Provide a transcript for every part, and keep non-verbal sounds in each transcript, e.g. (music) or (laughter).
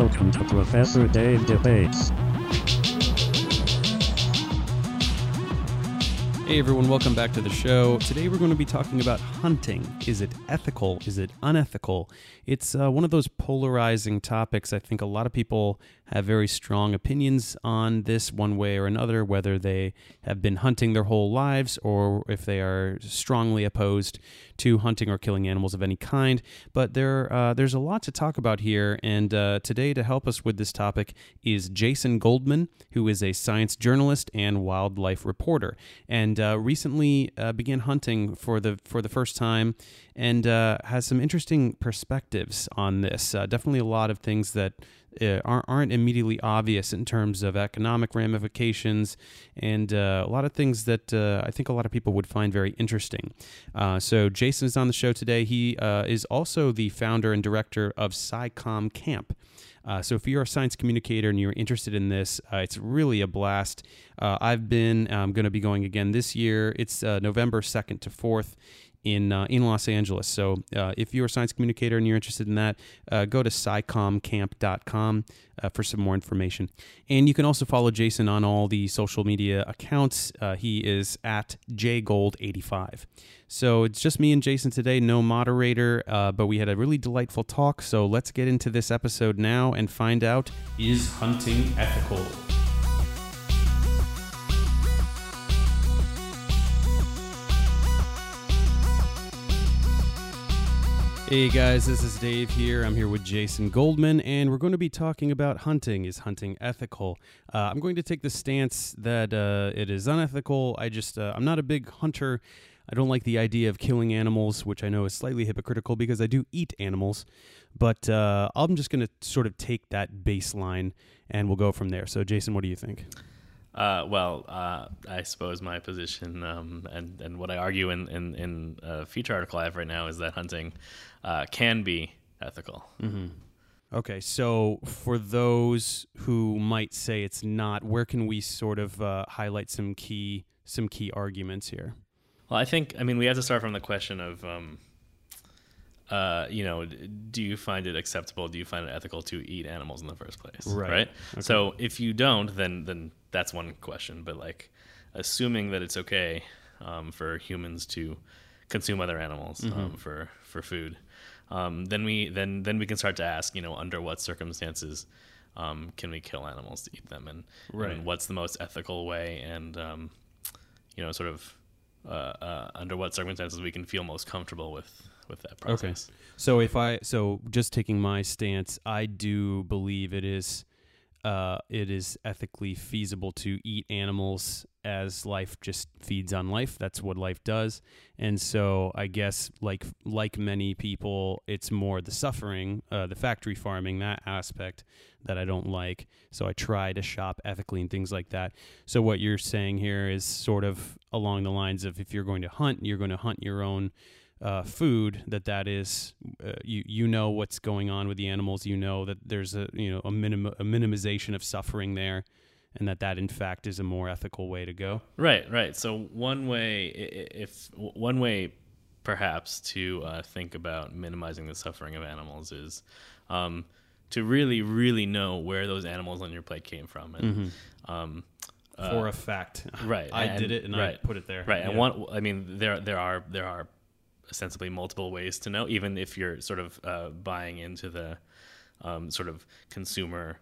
Welcome to Professor Dave Debates. Hey everyone, welcome back to the show. Today we're going to be talking about hunting. Is it ethical? Is it unethical? It's uh, one of those polarizing topics. I think a lot of people have very strong opinions on this one way or another, whether they have been hunting their whole lives or if they are strongly opposed to hunting or killing animals of any kind. But there, uh, there's a lot to talk about here, and uh, today to help us with this topic is Jason Goldman, who is a science journalist and wildlife reporter, and uh, recently uh, began hunting for the for the first time, and uh, has some interesting perspectives on this. Uh, definitely a lot of things that uh, aren't, immediately obvious in terms of economic ramifications and uh, a lot of things that uh, I think a lot of people would find very interesting. Uh, so, Jason is on the show today. He uh, is also the founder and director of SciComm Camp. Uh, so if you're a science communicator and you're interested in this, uh, it's really a blast. Uh, I've been I'm going to be going again this year. It's uh, November 2nd to 4th in uh, in Los Angeles. So uh, if you're a science communicator and you're interested in that, uh, go to scicommcamp.com uh, for some more information. And you can also follow Jason on all the social media accounts. Uh, he is at jgold85. So it's just me and Jason today, no moderator, uh, but we had a really delightful talk. So let's get into this episode now and find out is hunting ethical? Hey guys, this is Dave here. I'm here with Jason Goldman, and we're going to be talking about hunting. Is hunting ethical? Uh, I'm going to take the stance that uh, it is unethical. I just, uh, I'm not a big hunter. I don't like the idea of killing animals, which I know is slightly hypocritical because I do eat animals. But uh, I'm just going to sort of take that baseline and we'll go from there. So, Jason, what do you think? Uh, well, uh, I suppose my position um, and and what I argue in in, in a feature article I have right now is that hunting uh, can be ethical. Okay, so for those who might say it's not, where can we sort of uh, highlight some key some key arguments here? Well, I think I mean we have to start from the question of. Um, uh, you know, do you find it acceptable? Do you find it ethical to eat animals in the first place? Right. So if you don't, then then that's one question. But like, assuming that it's okay um, for humans to consume other animals Mm-hmm. um, for for food, um, then we then then we can start to ask, you know, under what circumstances um, can we kill animals to eat them, and, Right. and what's the most ethical way, and um, you know, sort of uh, uh, under what circumstances we can feel most comfortable with with that process. So if I so just taking my stance, I do believe it is uh, it is ethically feasible to eat animals as life just feeds on life. That's what life does. And so I guess like like many people, it's more the suffering, uh, the factory farming, that aspect that I don't like. So I try to shop ethically and things like that. So what you're saying here is sort of along the lines of if you're going to hunt, you're going to hunt your own uh, food that that is uh, you you know what's going on with the animals. You know that there's a you know a minim a minimization of suffering there and that that in fact is a more ethical way to go. Right, right. So one way, if one way, perhaps to uh, think about minimizing the suffering of animals is um, to really, really know where those animals on your plate came from, and um, for a fact. Right, I and- did it and right, I put it there. Right, and one, I mean, there there are there are ostensibly multiple ways to know, even if you're sort of uh, buying into the um, sort of consumer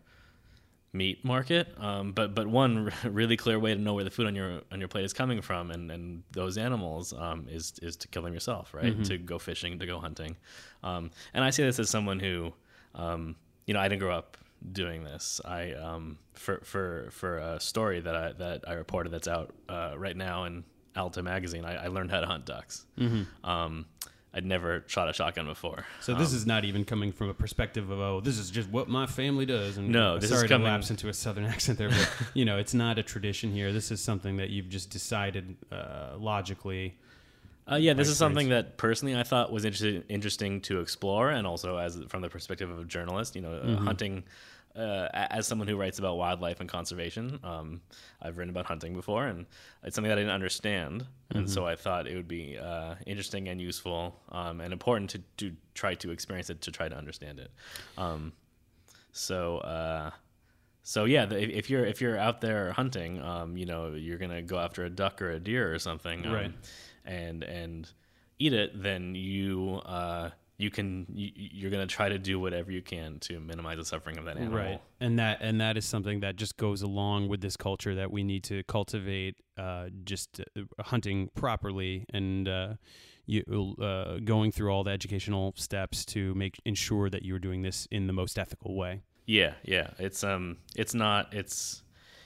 meat market. Um, but but one (laughs) really clear way to know where the food on your on your plate is coming from and, and those animals um, is is to kill them yourself, right? To go fishing, to go hunting. Um, and I say this as someone who, um, you know, I didn't grow up doing this. I um, for for for a story that I that I reported that's out uh, right now in Alta magazine. I, I learned how to hunt ducks. Um, I'd never shot a shotgun before. so this is not even coming from a perspective of oh this is just what my family does and No, this is sorry coming- to lapse into a southern (laughs) accent there but you know it's not a tradition here this is something that you've just decided uh, logically Uh, yeah, this is something that personally I thought was interesting, interesting to explore, and also as from the perspective of a journalist, you know, uh, hunting. Uh, as someone who writes about wildlife and conservation, um, I've written about hunting before, and it's something that I didn't understand, and so I thought it would be uh, interesting and useful um, and important to, to try to experience it to try to understand it. Um, so uh, so yeah, the, if- if you're if you're out there hunting, um, you know, you're gonna go after a duck or a deer or something, um, Right. and and eat it, then you uh, you can you, you're gonna try to do whatever you can to minimize the suffering of that animal. Right, and that and that is something that just goes along with this culture that we need to cultivate. Uh, just uh, hunting properly and uh, you uh, going through all the educational steps to make ensure that you're doing this in the most ethical way. Yeah, yeah. It's um it's not it's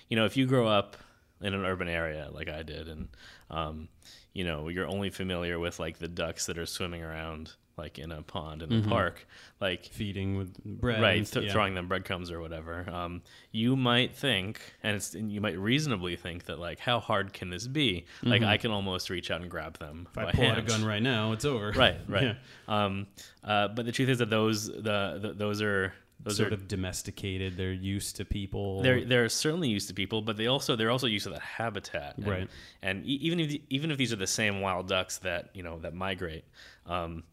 you know, if you grow up in an urban area like I did and um you know, you're only familiar with like the ducks that are swimming around like in a pond in the park, like Feeding with bread, right, and- th- yeah. throwing them breadcrumbs or whatever. Um, you might think, and it's and you might reasonably think that like, how hard can this be? Like, I can almost reach out and grab them. If I by pull out a gun right now, it's over. right, (laughs) right. Yeah. Um, uh, but the truth is that those the, the those are those Sort are of domesticated. They're used to people. they're they're certainly used to people, but they also they're also used to that habitat, and, Right. And e- even if even if these are the same wild ducks that you know that migrate, um,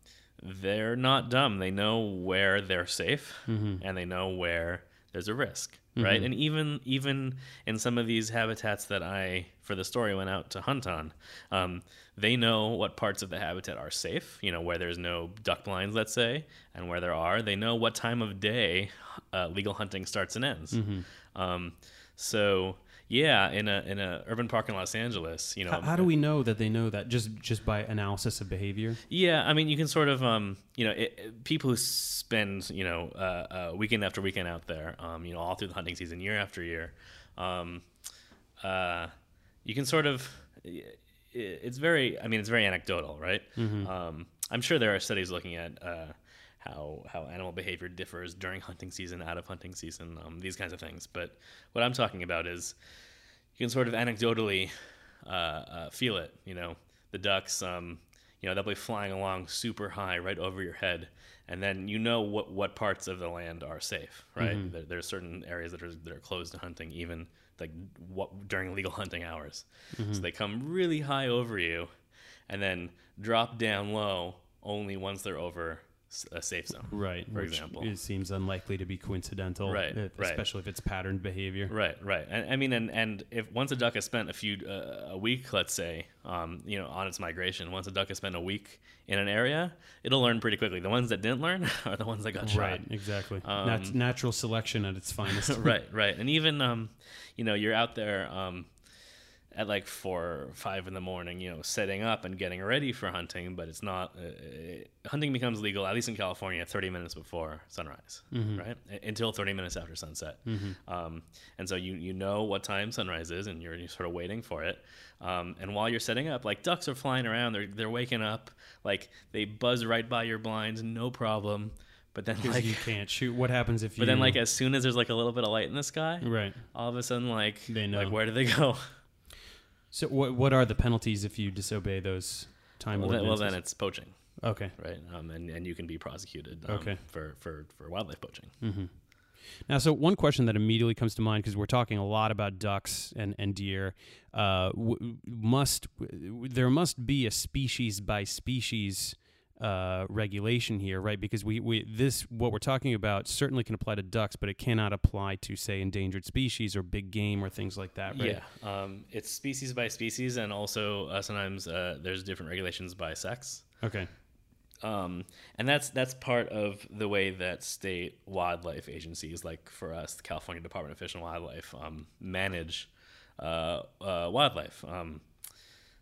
they're not dumb. They know where they're safe, Mm-hmm. and they know where there's a risk, right? And even even in some of these habitats that I for the story went out to hunt on, um, they know what parts of the habitat are safe. You know where there's no duck blinds, let's say, and where there are. They know what time of day uh, legal hunting starts and ends. Mm-hmm. Um, so yeah, in a in a urban park in Los Angeles, you know, How, how do we know that they know that? Just just by analysis of behavior. Yeah, I mean, you can sort of, um, you know, it, it- people who spend, you know, uh, uh, weekend after weekend out there, um, you know, all through the hunting season, year after year, um, uh, you can sort of, i- it's very, I mean, it's very anecdotal, right? Um, I'm sure there are studies looking at uh, how how animal behavior differs during hunting season, out of hunting season, um, these kinds of things. But what I'm talking about is you can sort of anecdotally uh, uh, feel it. You know, the ducks, um, you know, they'll be flying along super high right over your head, and then you know what what parts of the land are safe, right? There, there are certain areas that are that are closed to hunting, even like what, during legal hunting hours. So they come really high over you, and then drop down low only once they're over a safe zone. Right. For which example. It seems unlikely to be coincidental. Right, if- right. Especially if it's patterned behavior. Right, right. And I mean, and, and if once a duck has spent a few uh, a week, let's say, um, you know, on its migration, once a duck has spent a week in an area, it'll learn pretty quickly. The ones that didn't learn (laughs) are the ones that got shot. Right. Exactly. Um, Nat- natural selection at its (laughs) finest. right, right. And even, um, you know, you're out there um, at like four or five in the morning, you know, setting up and getting ready for hunting, but it's not. Uh, hunting becomes legal, at least in California, 30 minutes before sunrise, right? A- Until 30 minutes after sunset. Um, and so you, you know what time sunrise is, and you're, you're sort of waiting for it. Um, and while you're setting up, like ducks are flying around, they're, they're waking up, like they buzz right by your blinds, no problem. But then, like, you can't shoot. What happens if you? (laughs) but then, like, as soon as there's like a little bit of light in the sky, right. all of a sudden, like, They know. like where do they go? So what what are the penalties if you disobey those time well, then, well, then it's poaching, okay. right? Um, and, and you can be prosecuted um, Okay. for, for, for wildlife poaching. Now, so one question that immediately comes to mind because we're talking a lot about ducks and and deer, uh, w- must w- there must be a species by species uh, regulation here, right? Because we, we this what we're talking about certainly can apply to ducks, but it cannot apply to say endangered species or big game or things like that, right? Yeah, um, it's species by species, and also uh, sometimes uh, there's different regulations by sex. Okay. Um, and that's that's part of the way that state wildlife agencies, like for us, the California Department of Fish and Wildlife, um, manage uh, uh, wildlife. Um,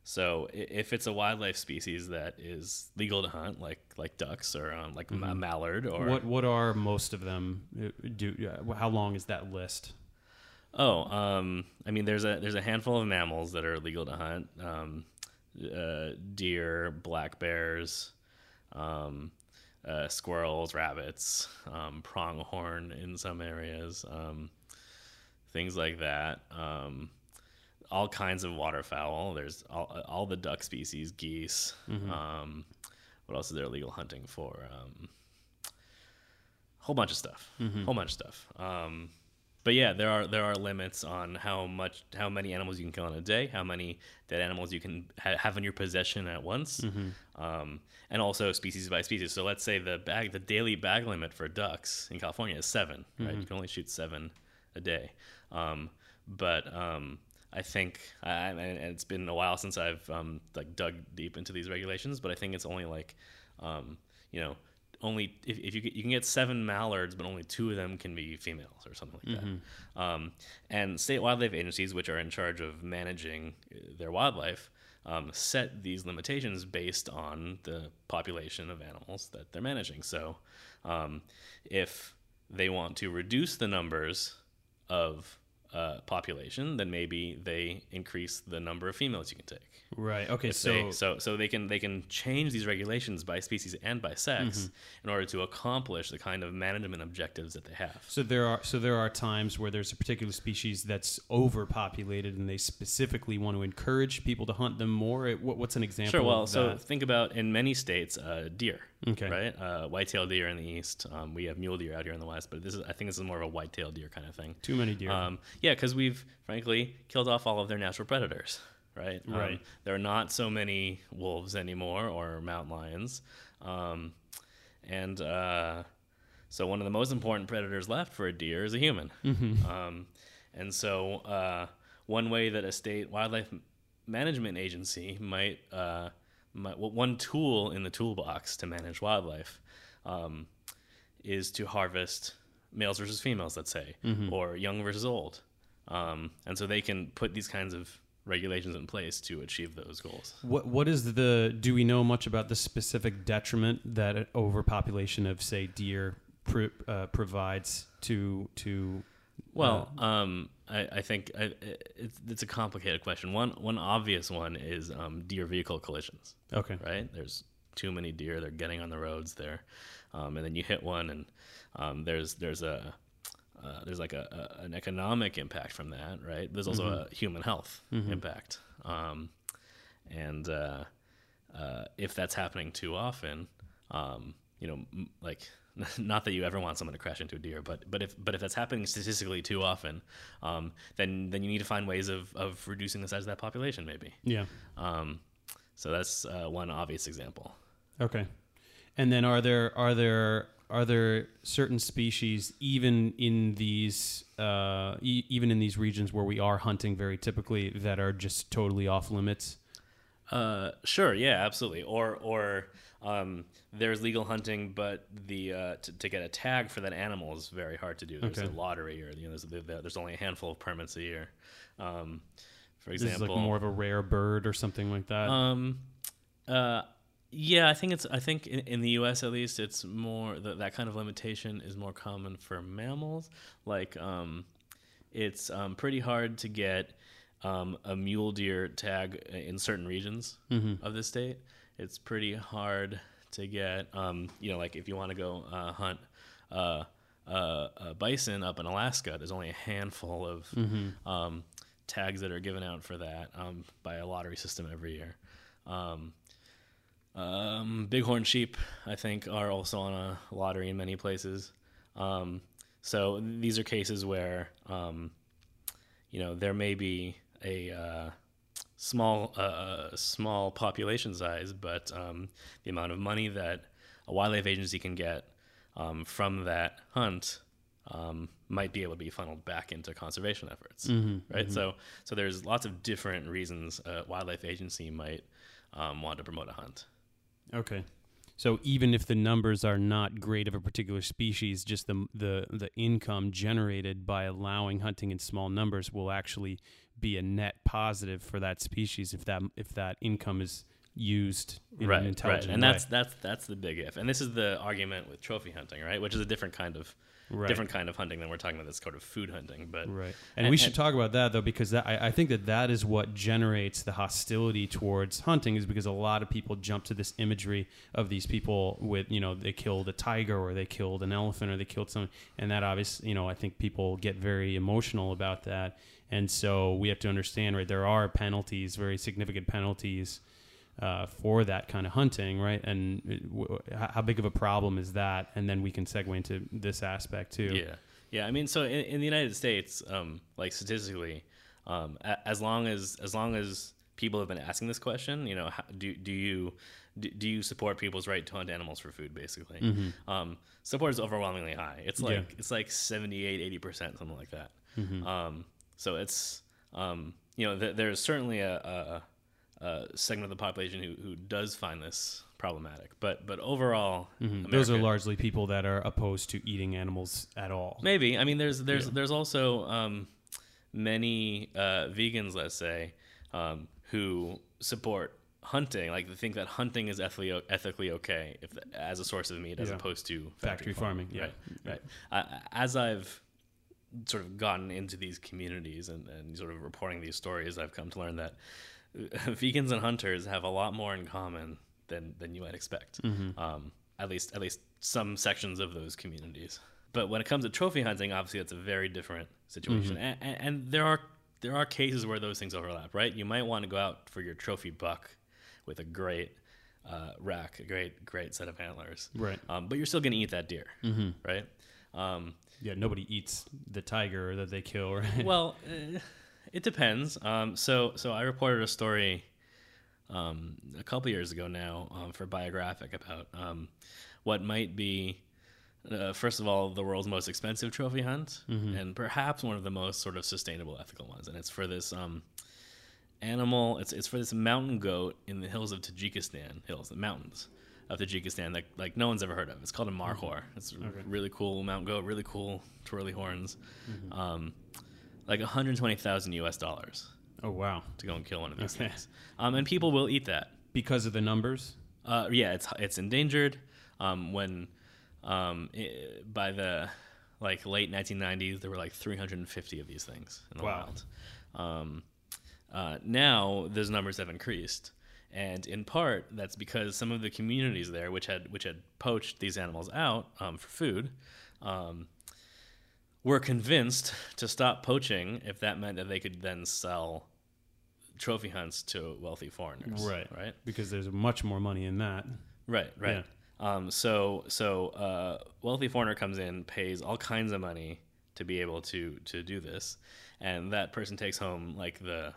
so if it's a wildlife species that is legal to hunt, like like ducks or um, like a mallard or What what are most of them? uh, Do uh, how long is that list? Oh, um, I mean, there's a there's a handful of mammals that are legal to hunt: um, uh, deer, black bears, um, uh, squirrels, rabbits, um, pronghorn in some areas, um, things like that. All kinds of waterfowl. There's all, all the duck species, geese. Um, what else is there legal hunting for? Um, whole bunch of stuff. Whole bunch of stuff. Um, but yeah, there are there are limits on how much how many animals you can kill in a day, how many dead animals you can ha- have in your possession at once, um, and also species by species. So let's say the bag the daily bag limit for ducks in California is 7 right? You can only shoot seven a day, um, but um, I think, I, and it's been a while since I've um, like dug deep into these regulations, but I think it's only like, um, you know, only if, if you get, you can get seven mallards, but only two of them can be females or something like that. Um, and state wildlife agencies, which are in charge of managing uh, their wildlife, um, set these limitations based on the population of animals that they're managing. So, um, if they want to reduce the numbers of uh, population, then maybe they increase the number of females you can take. Right. Okay. If So, they- so so they can they can change these regulations by species and by sex Mm-hmm. in order to accomplish the kind of management objectives that they have. so there are so there are times where there's a particular species that's overpopulated, and they specifically want to encourage people to hunt them more. What, what's an example? Sure. Well, so think about in many states, uh, deer. Okay. Right. Uh, white-tailed deer in the east. Um, we have mule deer out here in the west, but this is I think this is more of a white-tailed deer kind of thing. too many deer. Um, yeah, because we've frankly killed off all of their natural predators, right? Um, Right. there are not so many wolves anymore or mountain lions, um, and uh, so one of the most important predators left for a deer is a human. Um, and so uh, one way that a state wildlife management agency might, uh, might well, one tool in the toolbox to manage wildlife um, is to harvest males versus females, let's say, or young versus old. Um, and so they can put these kinds of regulations in place to achieve those goals. What what is the? Do we know much about the specific detriment that an overpopulation of say deer pr- uh, provides to to? Well, um, I, I think I, it's, it's a complicated question. One one obvious one is um, deer vehicle collisions. Okay. right? There's too many deer. They're getting on the roads there, um, and then you hit one, and um, there's there's a uh, there's like a, a an economic impact from that, right? There's also a human health impact, um, and uh, uh, if that's happening too often, um, you know, m- like (laughs) not that you ever want someone to crash into a deer, but but if but if that's happening statistically too often, um, then then you need to find ways of of reducing the size of that population, maybe. Yeah. Um, so that's uh, one obvious example. Okay. And then are there are there are there certain species even in these uh, e- even in these regions where we are hunting very typically that are just totally off limits? Uh, sure, yeah, absolutely. Or or um, there's legal hunting, but the uh, to, to get a tag for that animal is very hard to do. There's Okay. a lottery, or you know, there's, there's only a handful of permits a year. Um, for This is example, like more of a rare bird or something like that. Um, uh, yeah, I think it's. I think in, in the U.S. at least, it's more that that kind of limitation is more common for mammals. Like, um, it's um, pretty hard to get um, a mule deer tag in certain regions of the state. It's pretty hard to get. Um, you know, like if you want to go uh, hunt. Uh, uh, uh, bison up in Alaska, there's only a handful of um, tags that are given out for that um, by a lottery system every year. Um, um, bighorn sheep, I think, are also on a lottery in many places. Um, so these are cases where, um, you know, there may be a uh, small, uh, small population size, but um, the amount of money that a wildlife agency can get um, from that hunt um, might be able to be funneled back into conservation efforts, right? So, so there's lots of different reasons a wildlife agency might um, want to promote a hunt. Okay. So even if the numbers are not great of a particular species, just the the the income generated by allowing hunting in small numbers will actually be a net positive for that species if that if that income is used in right, an intelligent right, and way. that's that's that's the big if, and this is the argument with trophy hunting, right? Which is a different kind of Right. different kind of hunting than we're talking about. That's sort of food hunting, but Right. And, And- we should and- talk about that though, because that, I, I think that that is what generates the hostility towards hunting, is because a lot of people jump to this imagery of these people with, you know, they killed a tiger or they killed an elephant or they killed someone, and that obviously, you know, I think people get very emotional about that, and so we have to understand, right? There are penalties, very significant penalties. Uh, for that kind of hunting, right? And w- how big of a problem is that? And then we can segue into this aspect too. yeah, Yeah, I mean, so in, in the United States, um, like statistically, um, a, as long as as long as people have been asking this question, you know, how, do do you do, do you support people's right to hunt animals for food? Basically, um, support is overwhelmingly high. It's like Yeah. it's like 78, 80 percent, something like that. Um, so it's um, you know, th- there's certainly a, a, a segment of the population who, who does find this problematic, but but overall, Those are largely people that are opposed to eating animals at all. Maybe. I mean, there's there's there's also um, many uh, vegans, let's say, um, who support hunting. Like they think that hunting is ethically ethically okay if as a source of meat, as Yeah. opposed to Factory farming, yeah. Right. Right. Uh, as I've sort of gotten into these communities and, and sort of reporting these stories, I've come to learn that (laughs) vegans and hunters have a lot more in common than than you might expect. Um, at least at least some sections of those communities. But when it comes to trophy hunting, obviously that's a very different situation, and, and, and there are there are cases where those things overlap, right? You might want to go out for your trophy buck with a great uh, rack, a great great set of antlers, Right. Um, but you're still going to eat that deer, right? Um, Yeah, nobody eats the tiger that they kill, right? well, uh, (laughs) it depends. Um, so, so I reported a story um, a couple years ago now um, for Biographic about um, what might be, uh, first of all, the world's most expensive trophy hunt, and perhaps one of the most sort of sustainable, ethical ones. And it's for this um, animal. It's it's for this mountain goat in the hills of Tajikistan, hills, the mountains of Tajikistan that like no one's ever heard of. It's called a markhor. It's a really cool mountain goat, really cool twirly horns. Um, like 120,000 US dollars oh wow. to go and kill one of these Okay. things. Um, and people will eat that. Because of the numbers? Uh, yeah, it's it's endangered. Um, when um, i by the like late 1990s, there were like 350 of these things in the Wow. wild. Um, uh, now those numbers have increased, and in part that's because some of the communities there, which had which had poached these animals out um, for food, um, were convinced to stop poaching if that meant that they could then sell trophy hunts to wealthy foreigners. Right. Right. Because there's much more money in that. Right, right. Um, so so uh, wealthy foreigner comes in, pays all kinds of money to be able to to do this, and that person takes home like the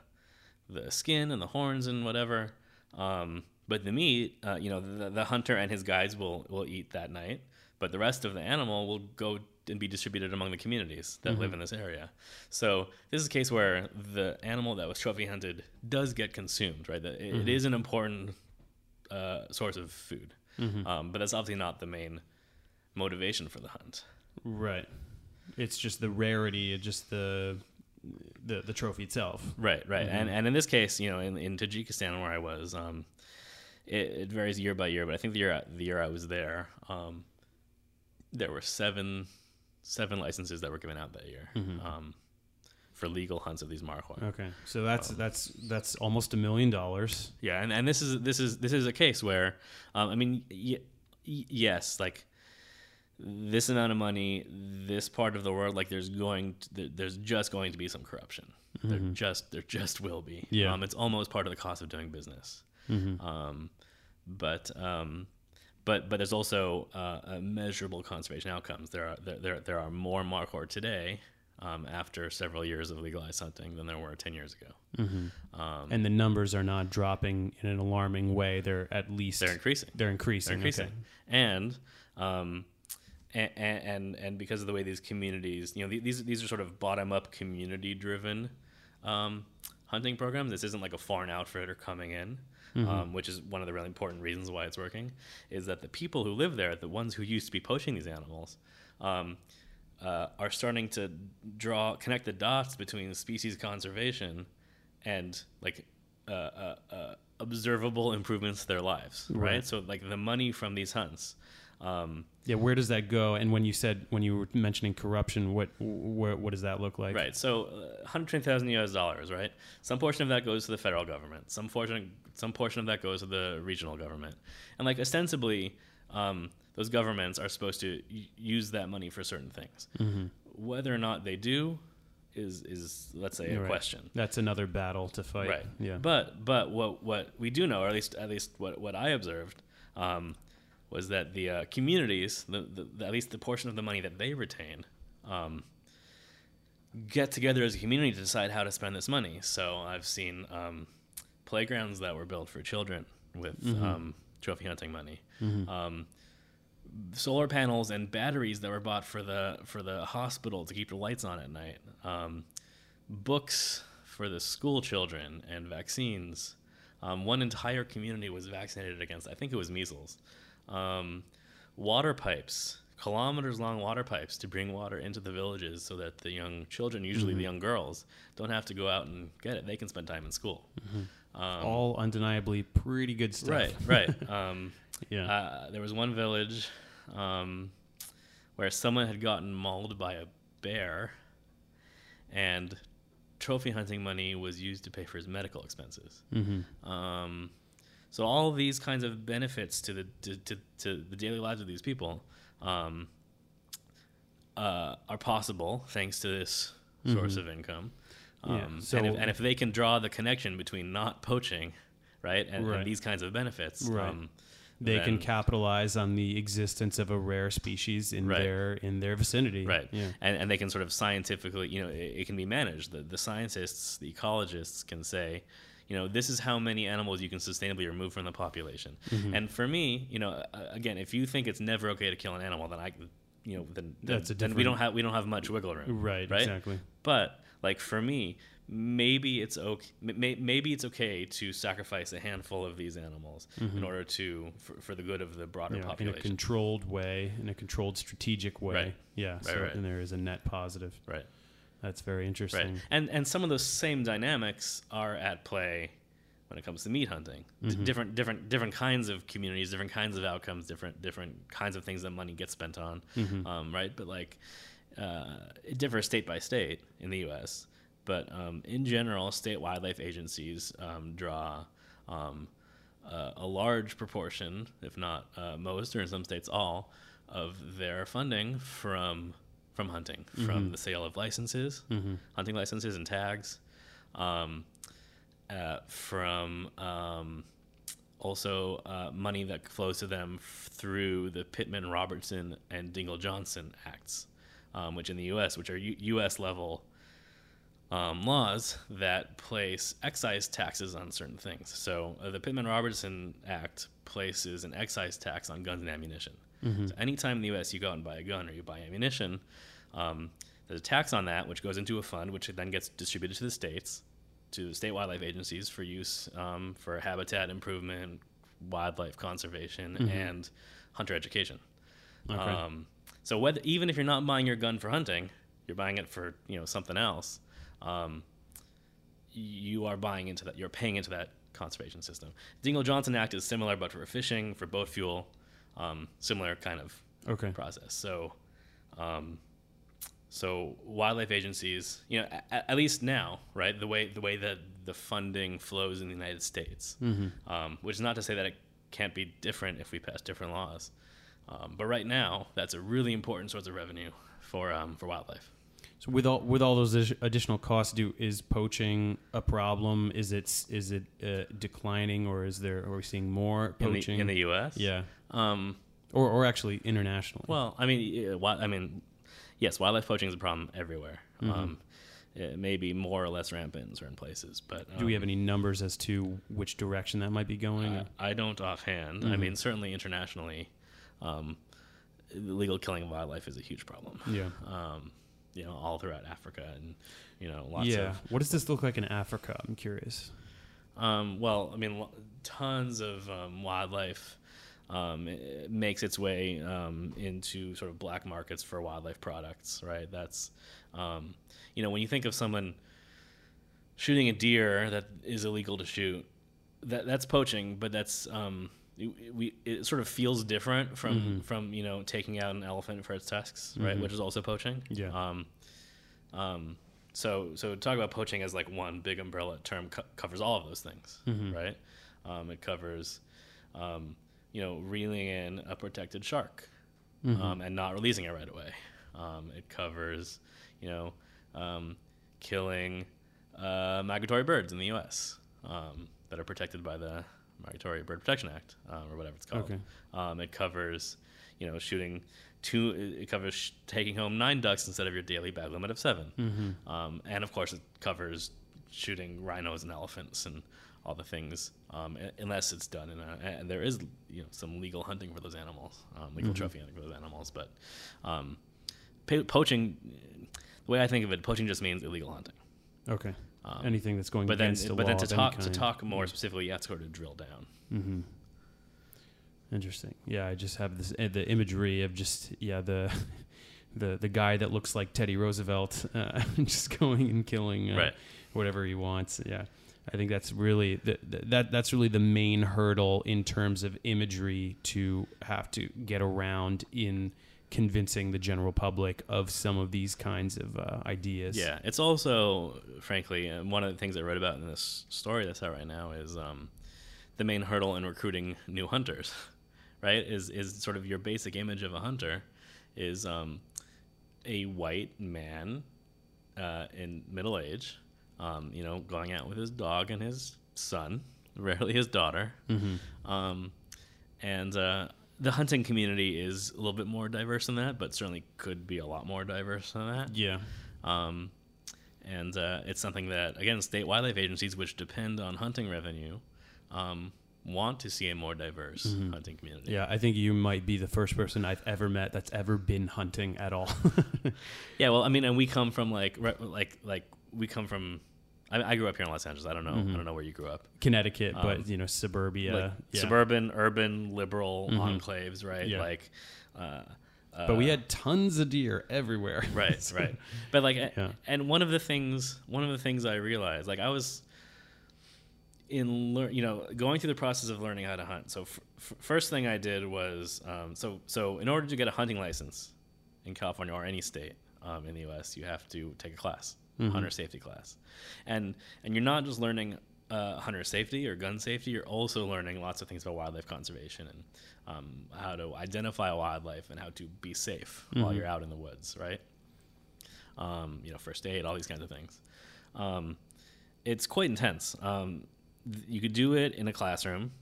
the skin and the horns and whatever. Um, but the meat, uh, you know, the, the hunter and his guides will will eat that night, but the rest of the animal will go and be distributed among the communities that live in this area. So this is a case where the animal that was trophy hunted does get consumed, right? That it- it is an important uh, source of food, um, but that's obviously not the main motivation for the hunt. Right. It's just the rarity, just the the the trophy itself. Right, right, and and in this case, you know, in, in Tajikistan where I was, um, it, it varies year by year, but I think the year I- the year I was there, um, there were seven seven licenses that were given out that year um, for legal hunts of these markhor. Okay. So that's that's that's almost a million dollars. Yeah, and, and this is this is this is a case where, um, I mean, y- y- yes, like this amount of money, this part of the world, like there's going, to, there's just going to be some corruption. There just there just will be. Yeah. um, it's almost part of the cost of doing business. Um, but um, but but there's also uh, a measurable conservation outcomes. There are there there, are more markhor today. Um, after several years of legalized hunting than there were 10 years ago. Um, and the numbers are not dropping in an alarming way. They're at least they're increasing. they're increasing. They're increasing. Okay. And um, and, and and because of the way these communities, you know, these these are sort of bottom up community driven um, hunting programs. This isn't like a foreign outfitter coming in. Um, which is one of the really important reasons why it's working, is that the people who live there, the ones who used to be poaching these animals, um, uh, are starting to draw connect the dots between species conservation and like uh, uh, uh, observable improvements to their lives, right? Right. So like the money from these hunts. Um, Yeah, where does that go? And when you said when you were mentioning corruption, what where, what does that look like? Right. So, uh, 120,000 US dollars, right? Some portion of that goes to the federal government. Some portion some portion of that goes to the regional government. And like ostensibly um, those governments are supposed to y- use that money for certain things. Whether or not they do is is let's say a Right. question. That's another battle to fight. Right. Yeah. But but what what we do know, or at least at least what what I observed, um, was that the uh, communities, the, the, the- at least the portion of the money that they retain, um, get together as a community to decide how to spend this money. So I've seen um, playgrounds that were built for children with um, trophy hunting money. Um, solar panels and batteries that were bought for the for the hospital to keep the lights on at night. Um, books for the school children and vaccines. Um, one entire community was vaccinated against. I think it was measles. Um, water pipes, kilometers long water pipes to bring water into the villages so that the young children, usually the young girls, don't have to go out and get it. They can spend time in school. Um, All undeniably pretty good stuff. Right, right. Um, (laughs) Yeah. uh, there was one village um, where someone had gotten mauled by a bear, and trophy hunting money was used to pay for his medical expenses. mm-hmm. Um, so all these kinds of benefits to the to, to, to the daily lives of these people um, uh, are possible thanks to this source of income. Mm-hmm. Yeah, Um, so- and, if, and if they can draw the connection between not poaching, right, and, Right. and these kinds of benefits, Right. um, They can capitalize on the existence of a rare species in Right. their in their vicinity. right Yeah. and, and they can sort of scientifically you know it, it can be managed the, the scientists the ecologists can say you know this is how many animals you can sustainably remove from the population Mm-hmm. and for me you know uh, again if you think it's never okay to kill an animal then i you know then, then, That's a then we don't have we don't have much wiggle room Right. right Exactly. but like for me maybe it's okay maybe it's okay to sacrifice a handful of these animals in order to for, for the good of the broader Mm-hmm. Yeah, in a population controlled way, in a controlled strategic way. Right. Yeah. Right, so right. then there is a net positive. right That's very interesting. Right. And and some of those same dynamics are at play when it comes to meat hunting. D- different different different kinds of communities, different kinds of outcomes, different different kinds of things that money gets spent on. Um, right. But like uh, it differs state by state in the U.S. But um, in general, state wildlife agencies um, draw. Um, uh, a large proportion, if not uh, most, or in some states all, of their funding from from hunting, from the sale of licenses, hunting licenses and tags, um, uh, from um, also uh, money that flows to them f- through the Pittman Robertson and Dingell Johnson Acts, um, which in the U.S., which are U- U.S. level um, laws that place excise taxes on certain things. So uh, the Pittman Robertson Act places an excise tax on guns and ammunition. So anytime in the U.S. you go out and buy a gun or you buy ammunition, um, there's a tax on that, which goes into a fund, which then gets distributed to the states, to the state wildlife agencies for use um, for habitat improvement, wildlife conservation, and hunter education. Okay. Um, so whether even if you're not buying your gun for hunting, you're buying it for you know something else. Um, you are buying into that. You're paying into that conservation system. Dingell Johnson Act is similar, but for fishing, for boat fuel, um, similar kind of okay. process. So, um, so wildlife agencies, you know, at, at least now, right? The way the way that the funding flows in the United States, um, which is not to say that it can't be different if we pass different laws, um, but right now, that's a really important source of revenue for um, for wildlife. So with all with all those additional costs, do is poaching a problem? Is it is it uh, declining, or is there are we seeing more In the, poaching in the U.S., Yeah, Um, or or actually internationally. Well, I mean, I mean, yes, wildlife poaching is a problem everywhere. Um, it may be more or less rampant in certain places, but do we um, have any numbers as to which direction that might be going? Uh, I don't offhand. I mean, certainly internationally, um, illegal killing of wildlife is a huge problem. yeah, Um, you know, all throughout Africa, and you know, lots yeah. of. What does this look like in Africa? I'm curious. Um, well, I mean, lo- tons of um, wildlife um, it makes its way um, into sort of black markets for wildlife products, right? That's, um, you know, when you think of someone shooting a deer that is illegal to shoot, that that's poaching, but that's um, it, we it sort of feels different from from you know taking out an elephant for its tusks, right? Which is also poaching. Yeah. Um, um, so so talk about poaching as like one big umbrella term co- covers all of those things, right? Um, it covers, um, you know, reeling in a protected shark um, and not releasing it right away. Um, it covers, you know, um, killing uh, migratory birds in the U.S. Um, that are protected by the Migratory Bird Protection Act uh, or whatever it's called. Okay. Um, it covers, you know, shooting two. It covers sh- taking home nine ducks instead of your daily bag limit of 7 um, and of course it covers shooting rhinos and elephants and all the things, um, unless it's done in a. And there is you know some legal hunting for those animals, um, legal trophy hunting for those animals, but um, po- poaching. The way I think of it, poaching just means illegal hunting. Okay. Um, Anything that's going But then, against the but then to talk to talk more specifically, you have to sort of drill down. Mm-hmm. Interesting. Yeah, I just have this uh, the imagery of just yeah the (laughs) the the guy that looks like Teddy Roosevelt uh, (laughs) just going and killing uh, Right. whatever he wants. Yeah, I think that's really the, that that's really the main hurdle in terms of imagery to have to get around in convincing the general public of some of these kinds of uh, ideas. Yeah, it's also, frankly, uh, one of the things I read about in this story that's out right now is um, the main hurdle in recruiting new hunters. (laughs) Right? Is is sort of your basic image of a hunter is um, a white man uh, in middle age, um, you know, going out with his dog and his son, (laughs) rarely his daughter. Um, and uh, the hunting community is a little bit more diverse than that, but certainly could be a lot more diverse than that. Yeah. Um, and uh, it's something that, again, state wildlife agencies, which depend on hunting revenue, um, want to see a more diverse hunting community. Yeah, I think you might be the first person I've ever met that's ever been hunting at all. (laughs) Yeah, well, I mean, and we come from like, re- like, like we come from. I, I grew up here in Los Angeles. I don't know. I don't know where you grew up. Connecticut, Um, but you know, suburbia. like yeah. suburban, urban, liberal enclaves, right? Yeah. Like, uh, but we had tons of deer everywhere. (laughs) right So- (laughs) right but like Yeah. and one of the things one of the things i realized like i was in lear- you know going through the process of learning how to hunt so f- f- first thing i did was um, so so in order to get a hunting license in california or any state um, in the us you have to take a class hunter safety class. And and you're not just learning uh, hunter safety or gun safety you're also learning lots of things about wildlife conservation and um, how to identify wildlife and how to be safe while you're out in the woods right? Um, you know, first aid, all these kinds of things. Um, it's quite intense. Um, th- you could do it in a classroom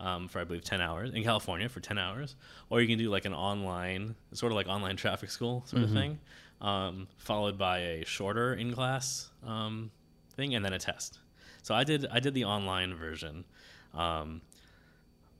um, for, I believe, 10 hours in California for 10 hours, or you can do like an online, sort of like online traffic school sort of thing, um, followed by a shorter in class um, thing and then a test. So I did, I did the online version. Um,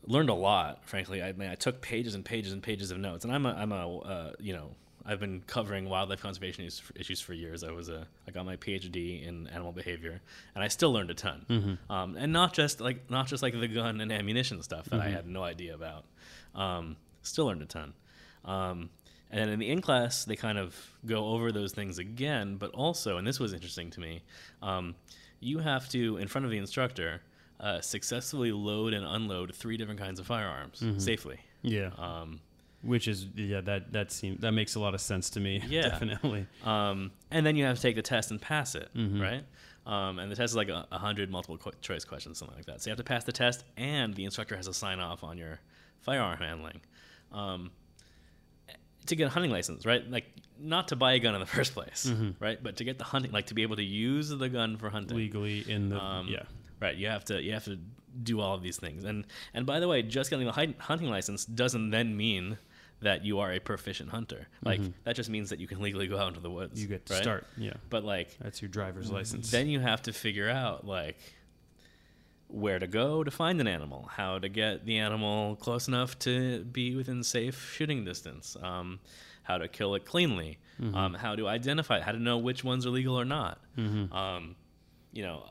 learned a lot, frankly. I mean, I took pages and pages and pages of notes, and I'm a, I'm a, uh, you know, I've been covering wildlife conservation issues for years. I was a, I got my PhD in animal behavior, and I still learned a ton, um, and not just like, not just like the gun and ammunition stuff that I had no idea about. Um, still learned a ton. Um, and then in the in class, they kind of go over those things again, but also, and this was interesting to me, um, you have to, in front of the instructor, uh, successfully load and unload three different kinds of firearms safely. Yeah. Um, Which is yeah, that that seems that makes a lot of sense to me. (laughs) Yeah. Definitely. um, and then you have to take the test and pass it, right? Um, and the test is like a, a hundred multiple qu- choice questions, something like that. So you have to pass the test, and the instructor has to sign off on your firearm handling. Um, to get a hunting license, right? Like not to buy a gun in the (laughs) first place, right? But to get the hunting, like to be able to use the gun for hunting. Legally in the Um, yeah. Right. You have to you have to do all of these things. And and by the way, just getting the hunting license doesn't then mean that you are a proficient hunter. Like that just means that you can legally go out into the woods. Mm-hmm. You get to right? start. Yeah. But like That's your driver's license. then you have to figure out like where to go to find an animal, how to get the animal close enough to be within safe shooting distance, um, how to kill it cleanly, Mm-hmm. um, how to identify, it, how to know which ones are legal or not. Mm-hmm. Um, you know,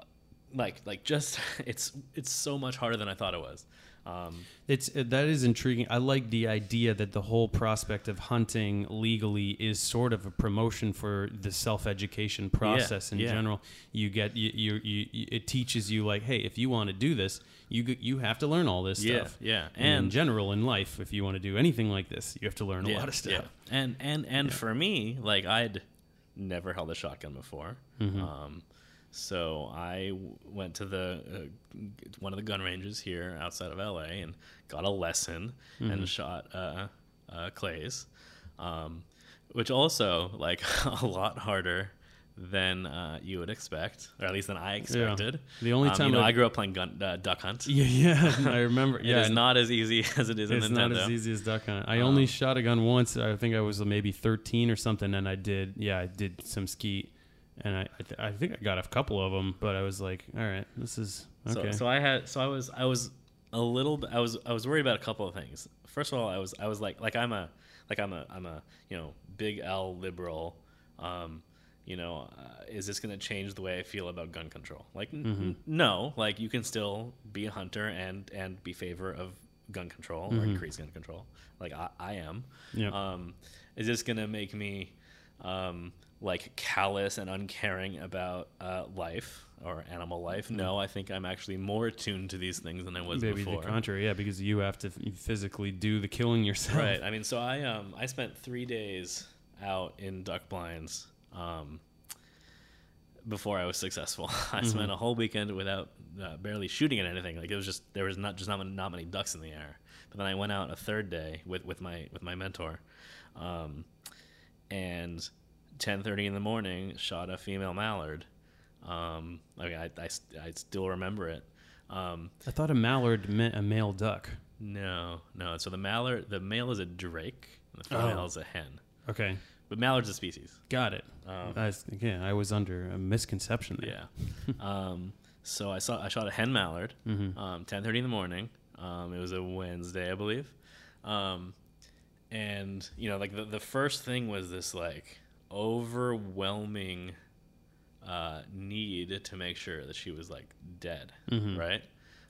like like just (laughs) it's it's so much harder than I thought it was. Um, It's uh, that is intriguing. I like the idea that the whole prospect of hunting legally is sort of a promotion for the self-education process in yeah. general. You get you, you, you, it teaches you like, hey, if you want to do this, you you have to learn all this Yeah, stuff. yeah. and in general in life, if you want to do anything like this, you have to learn a yeah, lot of stuff. yeah. And and and for me, like I'd never held a shotgun before. Mm-hmm. Um, so I went to the uh, one of the gun ranges here outside of LA and got a lesson Mm-hmm. and shot uh, uh, clays, um, which also like (laughs) a lot harder than uh, you would expect, or at least than I expected. The only Um, time you know, I've- grew up playing gun, uh, duck hunt. Yeah, (laughs) yeah, I (laughs) remember. Yeah, it's not as easy as it is in the. It's not as easy as duck hunt. I Um, only shot a gun once. I think I was maybe 13 or something, and I did. Yeah, I did some skeet, and I I, th- I think I got a couple of them. But I was like, all right, this is okay. So, so I had so I was I was a little bit I was I was worried about a couple of things. First of all, I was I was like like I'm a like I'm a I'm a you know big L liberal. Um, you know, uh, is this going to change the way I feel about gun control? Like, Mm-hmm. n- no. Like, you can still be a hunter and and be favor of gun control or increase gun control. Like I, I am. Mm-hmm. Yep. Um, is this going to make me um, like callous and uncaring about uh, life or animal life? No, I think I'm actually more attuned to these things than I was Maybe before. the contrary, yeah, because you have to physically do the killing yourself. Right. I mean, so I um I spent three days out in duck blinds um before I was successful. (laughs) I spent a whole weekend without uh, barely shooting at anything. Like it was just there was not just not not many ducks in the air. But then I went out a third day with with my with my mentor, um, and ten thirty in the morning shot a female mallard. Um, I mean, I, I, I still remember it. Um, I thought a mallard meant a male duck. no, no. So the mallard, the male is a drake, and the female Oh. is a hen. Okay, But mallard's a species. got it. Um, I I was under a misconception there. Yeah. um, so I saw I shot a hen mallard, Mhm. um, ten thirty in the morning. Um, it was a Wednesday, I believe. Um, and you know, like the the first thing was this like overwhelming uh, need to make sure that she was like dead, Mhm. right?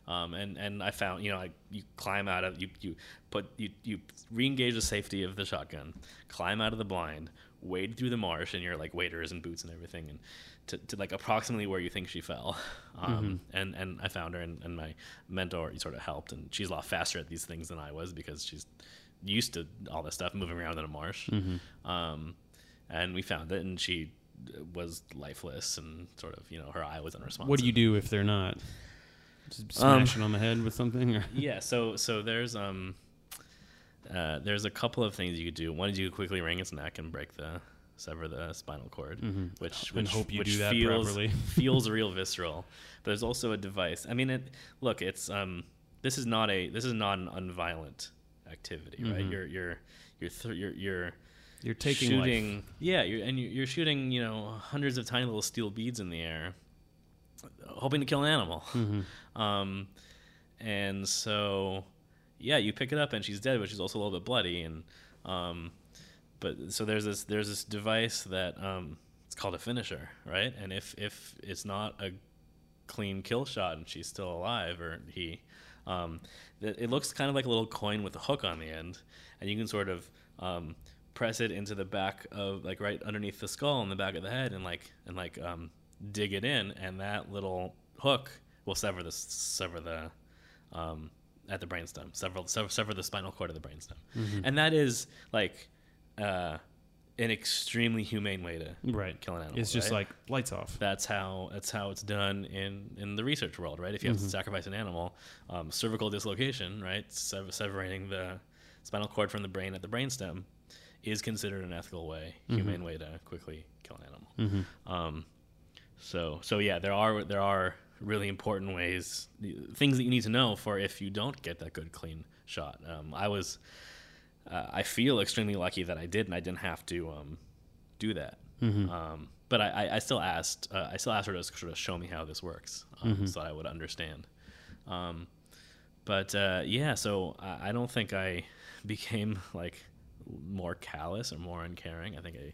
Um, and and I found you know like you climb out of you you put you you re-engage the safety of the shotgun, climb out of the blind, wade through the marsh and you're like waders and boots and everything, and to, to like approximately where you think she fell. Um, And and I found her and, and my mentor sort of helped, and she's a lot faster at these things than I was because she's used to all this stuff moving around in a marsh. Um, and we found it, and she was lifeless and sort of you know her eye was unresponsive. What do you do if they're not? Just Um, it on the head with something? Or? (laughs) yeah so so there's um uh, there's a couple of things you could do one is you could quickly wring its neck and break the sever the spinal cord Mhm. which And which hope you which do that feels properly. (laughs) feels real visceral but there's also a device i mean it look it's um this is not a this is not an unviolent activity right Mhm. you're you're you're th- you're you're You're taking shooting life. yeah you're, and you're, shooting you know hundreds of tiny little steel beads in the air hoping to kill an animal Mhm. um, and so, yeah, you pick it up and she's dead, but she's also a little bit bloody. And um, but so there's this there's this device that um, it's called a finisher, right? And if if it's not a clean kill shot and she's still alive or he, um, it, it looks kind of like a little coin with a hook on the end, and you can sort of um, press it into the back of like right underneath the skull and the back of the head and like and like um, dig it in, and that little hook will sever the sever the um, at the brainstem, sever, sever sever the spinal cord of the brainstem, Mm-hmm. and that is like uh, an extremely humane way to Right. kill an animal. It's just right? like lights off. that's how that's how it's done in in the research world, right? If you have Mm-hmm. to sacrifice an animal, um, cervical dislocation, right, sever- severing the spinal cord from the brain at the brainstem, is considered an ethical way, Mm-hmm. humane way to quickly kill an animal. Um, so so yeah, there are there are really important ways, things that you need to know for if you don't get that good clean shot. Um, I was, uh, I feel extremely lucky that I did, and I didn't have to um, do that. Um, but I, I, I still asked, uh, I still asked her to sort of show me how this works, um, so that I would understand. Um, but uh, yeah, so I, I don't think I (laughs) became like more callous or more uncaring. I think I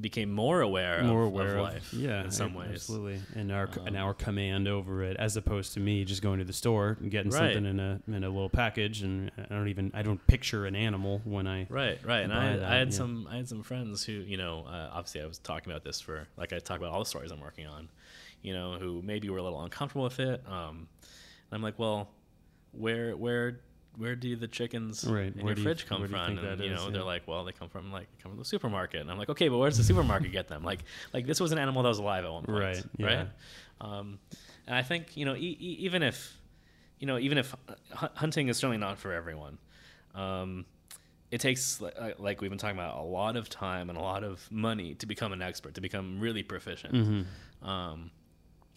became more aware More of, aware of of, life yeah, in some ways. absolutely, and our and Um, our command over it, as opposed to me just going to the store and getting Right. something in a in a little package, and I don't even I don't picture an animal when I Right, right. And I, that, I had yeah. some I had some friends who, you know, uh, obviously I was talking about this for like I talk about all the stories I'm working on, you know, who maybe were a little uncomfortable with it. Um, and I'm like, well, where where where do the chickens Right, in where your do you- fridge come do you from? And you is, know, yeah. they're like, well, they come from like come from the supermarket. And I'm like, okay, but where does the supermarket get them? Like like this was an animal that was alive at one point, Right, yeah. right? Um, and I think you know, e- e- even if you know, even if hu- hunting is certainly not for everyone, um, it takes li- like we've been talking about a lot of time and a lot of money to become an expert to become really proficient Mm-hmm. um,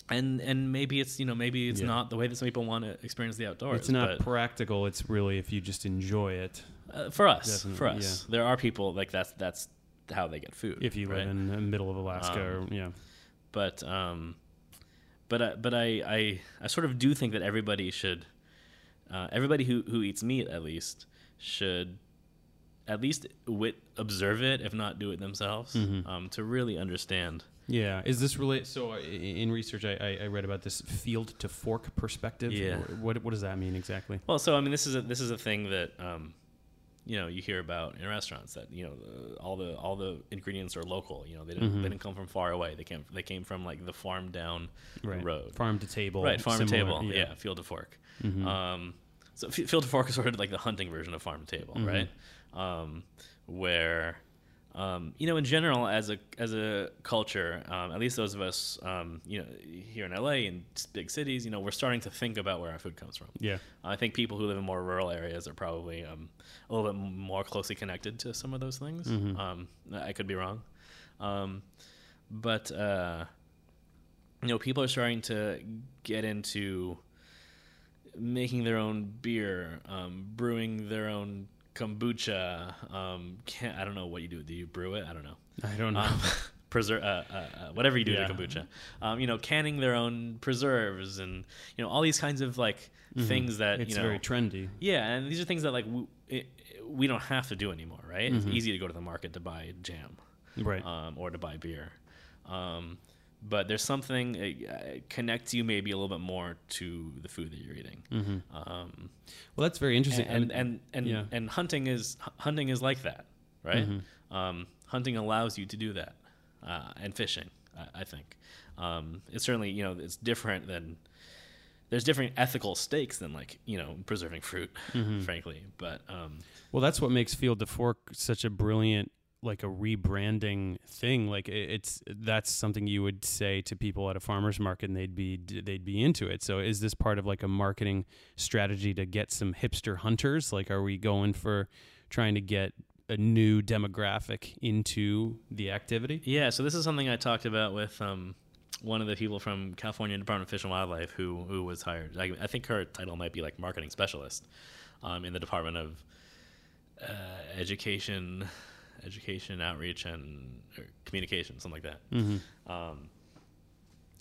and and maybe it's you know maybe it's Yeah. not the way that some people want to experience the outdoors It's not practical. It's really if you just enjoy it. uh, for us Definitely, for us there are people like that's that's how they get food If you right? live in the middle of Alaska, Um, or yeah, but um, but I, but I, I I sort of do think that everybody should, uh, everybody who who eats meat at least should, at least wit observe it if not do it themselves Mhm. um, to really understand. Yeah. Is this really so? In research, I, I- read about this field to fork perspective. Yeah. What what does that mean exactly? Well, so I mean, this is a this is a thing that um, you know you hear about in restaurants that you know the, all the all the ingredients are local. You know they didn't Mhm. they didn't come from far away. They came they came from like the farm down Right. road. Farm to table. right farm to table yeah. field to fork Mhm. um, so f- field to fork is sort of like the hunting version of farm to table Mhm. right um, where um, you know in general as a as a culture um, at least those of us um, you know here in la in big cities you know we're starting to think about where our food comes from yeah. i think people who live in more rural areas are probably um, a little bit more closely connected to some of those things Mhm. um, i could be wrong um, but uh, you know people are starting to get into making their own beer um, brewing their own kombucha um, can't, i don't know what you do do you brew it i don't know I don't know. (laughs) um, preserve, uh, uh, uh, whatever you do Yeah. to kombucha. Um, you know, canning their own preserves and you know all these kinds of like things that Mm-hmm. it's you know. very trendy. yeah, and these are things that like we, it, we don't have to do anymore, right? Mm-hmm. It's easy to go to the market to buy jam, Right. um, or to buy beer. Um, but there's something it, uh, connects you maybe a little bit more to the food that you're eating. hmm Um, Well, that's very interesting. and and and, yeah. and hunting is hunting is like that, right? Mhm. Um, hunting allows you to do that, uh, and fishing, I, I think. Um, it's certainly you know it's different than there's different ethical stakes than like you know preserving fruit, Mm-hmm. (laughs) frankly. But um, Well, that's what makes Field to Fork such a brilliant, like a rebranding thing. Like it's that's something you would say to people at a farmers market, and they'd be they'd be into it. So, is this part of like a marketing strategy to get some hipster hunters? Like, are we going for trying to get a new demographic into the activity? yeah, so this is something I talked about with um, one of the people from California Department of Fish and Wildlife who who was hired. I, I think her title might be like marketing specialist um, in the Department of uh, Education, Education Outreach and Communication, something like that. Mm-hmm. Um,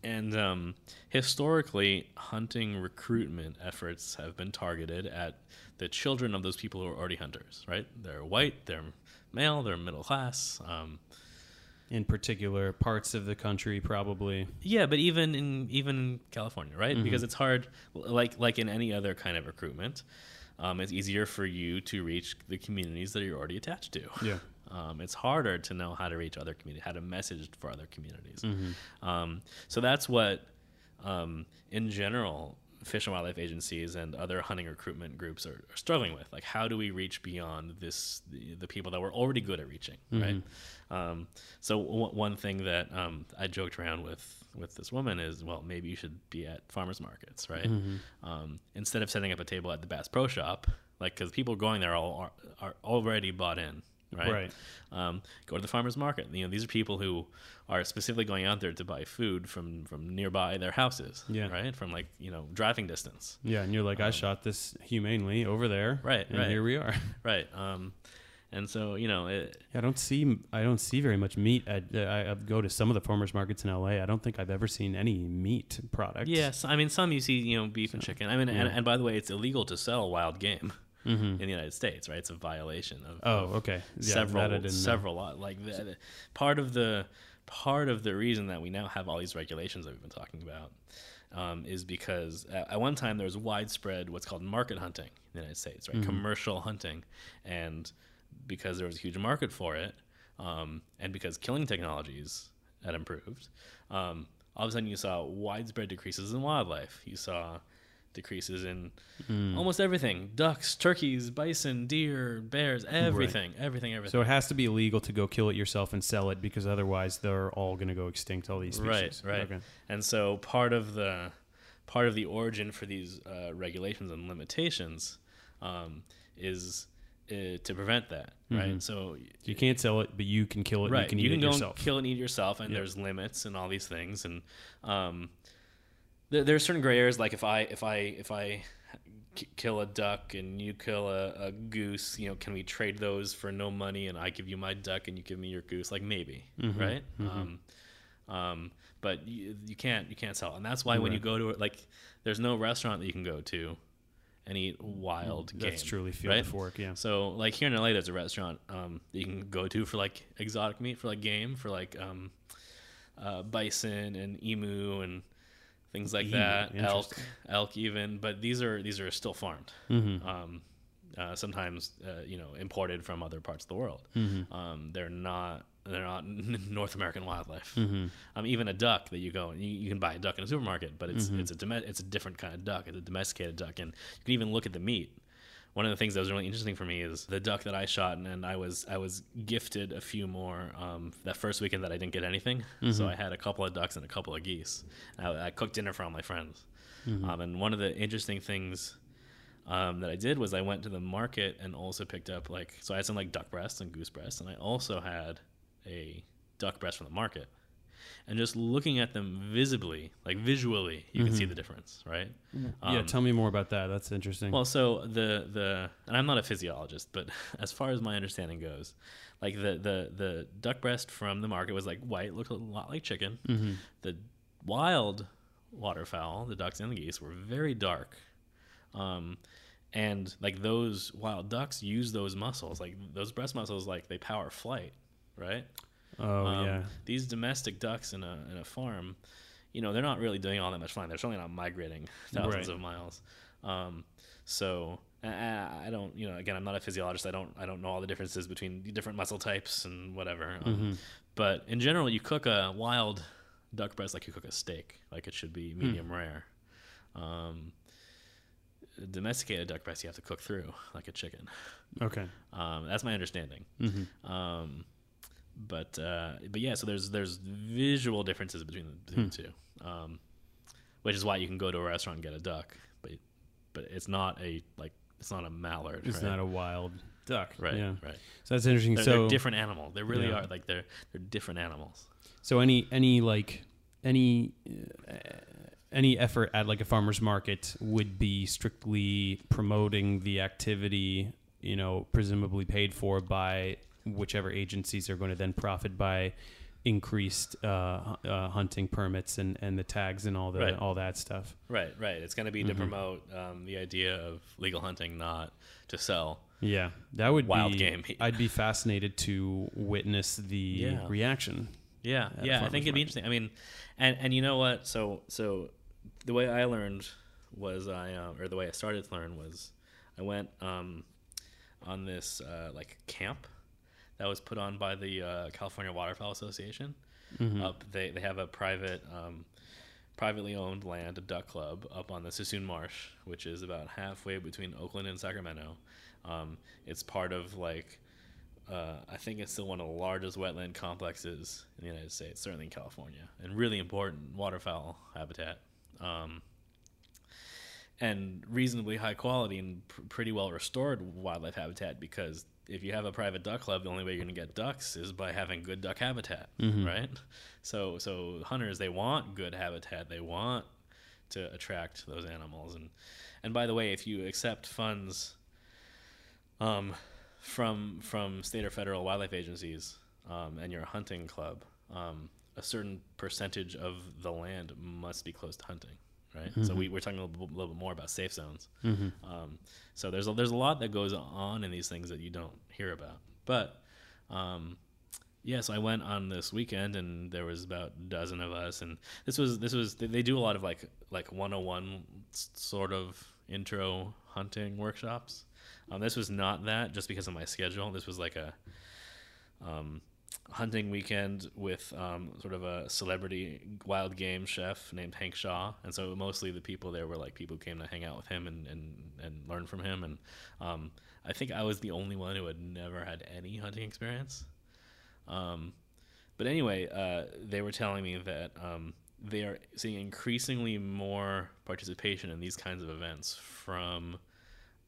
and um, historically, hunting recruitment efforts have been targeted at the children of those people who are already hunters. Right? They're white, they're male, they're middle class. Um, In particular, parts of the country probably. Yeah, but even in even California, right? Mhm. Because it's hard, like like in any other kind of recruitment, um, it's easier for you to reach the communities that you're already attached to. Yeah. Um, it's harder to know how to reach other communities, how to message for other communities. Mm-hmm. Um, so that's what, um, in general, fish and wildlife agencies and other hunting recruitment groups are, are struggling with. Like, how do we reach beyond this the, the people that we're already good at reaching, right? Um, so w- one thing that um, I joked around with with this woman is, well, maybe you should be at farmers markets, right? Mm-hmm. Um, instead of setting up a table at the Bass Pro Shop, like because people going there all are, are already bought in, right? Right. Um, go to the farmers market. You know, these are people who are specifically going out there to buy food from from nearby their houses, Yeah. right? From like you know driving distance, Yeah, and you're like, I shot this humanely over there, Um, Right, And right. here we are. (laughs) right? Um, and so you know, it, I don't see I don't see very much meat. At, I, I go to some of the farmers markets in LA. I don't think I've ever seen any meat products. yes, I mean some you see you know beef and chicken. I mean, and, and by the way, it's illegal to sell wild game hmm in the United States, right? It's a violation of Oh, okay. Yeah, several that know. several lot like the, the- part of the part of the reason that we now have all these regulations that we've been talking about um, is because at, at one time there was widespread what's called market hunting in the United States, right? Mhm. Commercial hunting, and because there was a huge market for it, um, and because killing technologies had improved, um, all of a sudden you saw widespread decreases in wildlife. You saw decreases in Mm. almost everything ducks turkeys bison deer bears everything everything everything So it has to be illegal to go kill it yourself and sell it because otherwise they're all going to go extinct. All these Right, species. right. Okay. and so part of the part of the origin for these uh, regulations and limitations um, is uh, to prevent that, right? So You can't sell it, but you can kill it. right, you can eat it go yourself. and kill and eat yourself, and Yep. there's limits and all these things, and um, there, there are certain gray areas. Like if I if I if I kill a duck and you kill a, a goose, you know, can we trade those for no money, and I give you my duck and you give me your goose? Like maybe, Mm-hmm. right? Um, um, but you, you can't you can't sell, and that's why when you go to it, like, there's no restaurant that you can go to and eat wild game. That's truly field right? fork. Yeah. So like here in LA, there's a restaurant um, that you can go to for like exotic meat, for like game, for like um, uh, bison and emu and things like that, elk, elk even. But these are these are still farmed. Mm-hmm. Um, uh, sometimes uh, you know imported from other parts of the world. Mm-hmm. Um, they're not they're not (laughs) North American wildlife. Mm-hmm. Um, even a duck that you go and you, you can buy a duck in a supermarket, but it's it's a it's a different kind of duck. It's a domesticated duck, and you can even look at the meat. One of the things that was really interesting for me is the duck that I shot, and, and I was I was gifted a few more um, that first weekend that I didn't get anything. So I had a couple of ducks and a couple of geese. I, I cooked dinner for all my friends, um, and one of the interesting things um, that I did was I went to the market and also picked up like so I had some like duck breasts and goose breasts, and I also had a duck breast from the market. And just looking at them visibly, like visually, you can see the difference, right? yeah. Um, Tell me more about that. That's interesting. well, so the the and I'm not a physiologist, but (laughs) as far as my understanding goes, like the the the duck breast from the market was like white, looked a lot like chicken. Mm-hmm. The wild waterfowl, the ducks and the geese, were very dark, um, and like those wild ducks use those muscles, like those breast muscles, like they power flight, right? Oh Um, yeah. These domestic ducks in a in a farm, you know, they're not really doing all that much flying. They're certainly not migrating (laughs) thousands Right. of miles. Um, so I, I don't, you know, again, I'm not a physiologist. I don't I don't know all the differences between the different muscle types and whatever. Um, Mm-hmm. But in general, you cook a wild duck breast like you cook a steak, like it should be medium rare. Um, domesticated duck breast you have to cook through like a chicken. Okay. Um, that's my understanding. Mm-hmm. Um, but uh, but yeah, so there's there's visual differences between the, between the two, um, which is why you can go to a restaurant and get a duck, but but it's not a like it's not a mallard. It's right? not a wild duck. right. Yeah. Right. So that's interesting. They're, so they're different animal. They really Yeah. are like they're they're different animals. So any any like any uh, any effort at like a farmer's market would be strictly promoting the activity, you know, presumably paid for by whichever agencies are going to then profit by increased uh, uh, hunting permits and, and the tags and all the Right. all that stuff. Right. Right. It's going to be Mm-hmm. to promote um, the idea of legal hunting, not to sell. Yeah, that would Wild be, game. I'd be fascinated to witness the Yeah. reaction. Yeah, yeah, I think it'd be interesting. I mean, and and you know what? So so the way I learned was I uh, or the way I started to learn was I went um, on this uh, like camp that was put on by the uh, California Waterfowl Association. Up they they have a private. Um, privately owned land, a duck club, up on the Suisun Marsh, which is about halfway between Oakland and Sacramento. Um, it's part of like uh, I think it's still one of the largest wetland complexes in the United States, certainly in California, and really important waterfowl habitat. Um, and reasonably high quality and pr- pretty well restored wildlife habitat because if you have a private duck club, the only way you're going to get ducks is by having good duck habitat, right? So, so hunters they want good habitat. They want to attract those animals, and and by the way, if you accept funds um, from from state or federal wildlife agencies, um, and you're a hunting club, um, a certain percentage of the land must be closed to hunting, right? So we, we're talking a little, little bit more about safe zones. Um, so there's a, there's a lot that goes on in these things that you don't hear about, but. Um, yeah, so I went on this weekend, and there was about a dozen of us, and this was this was they- do a lot of like like 101 s- sort of intro hunting workshops. Um, this was not that, just because of my schedule. This was like a um, hunting weekend with um, sort of a celebrity wild game chef named Hank Shaw, and so mostly the people there were like people who came to hang out with him and and, and learn from him. And um, I think I was the only one who had never had any hunting experience. Um, but anyway, uh, they were telling me that um, they are seeing increasingly more participation in these kinds of events from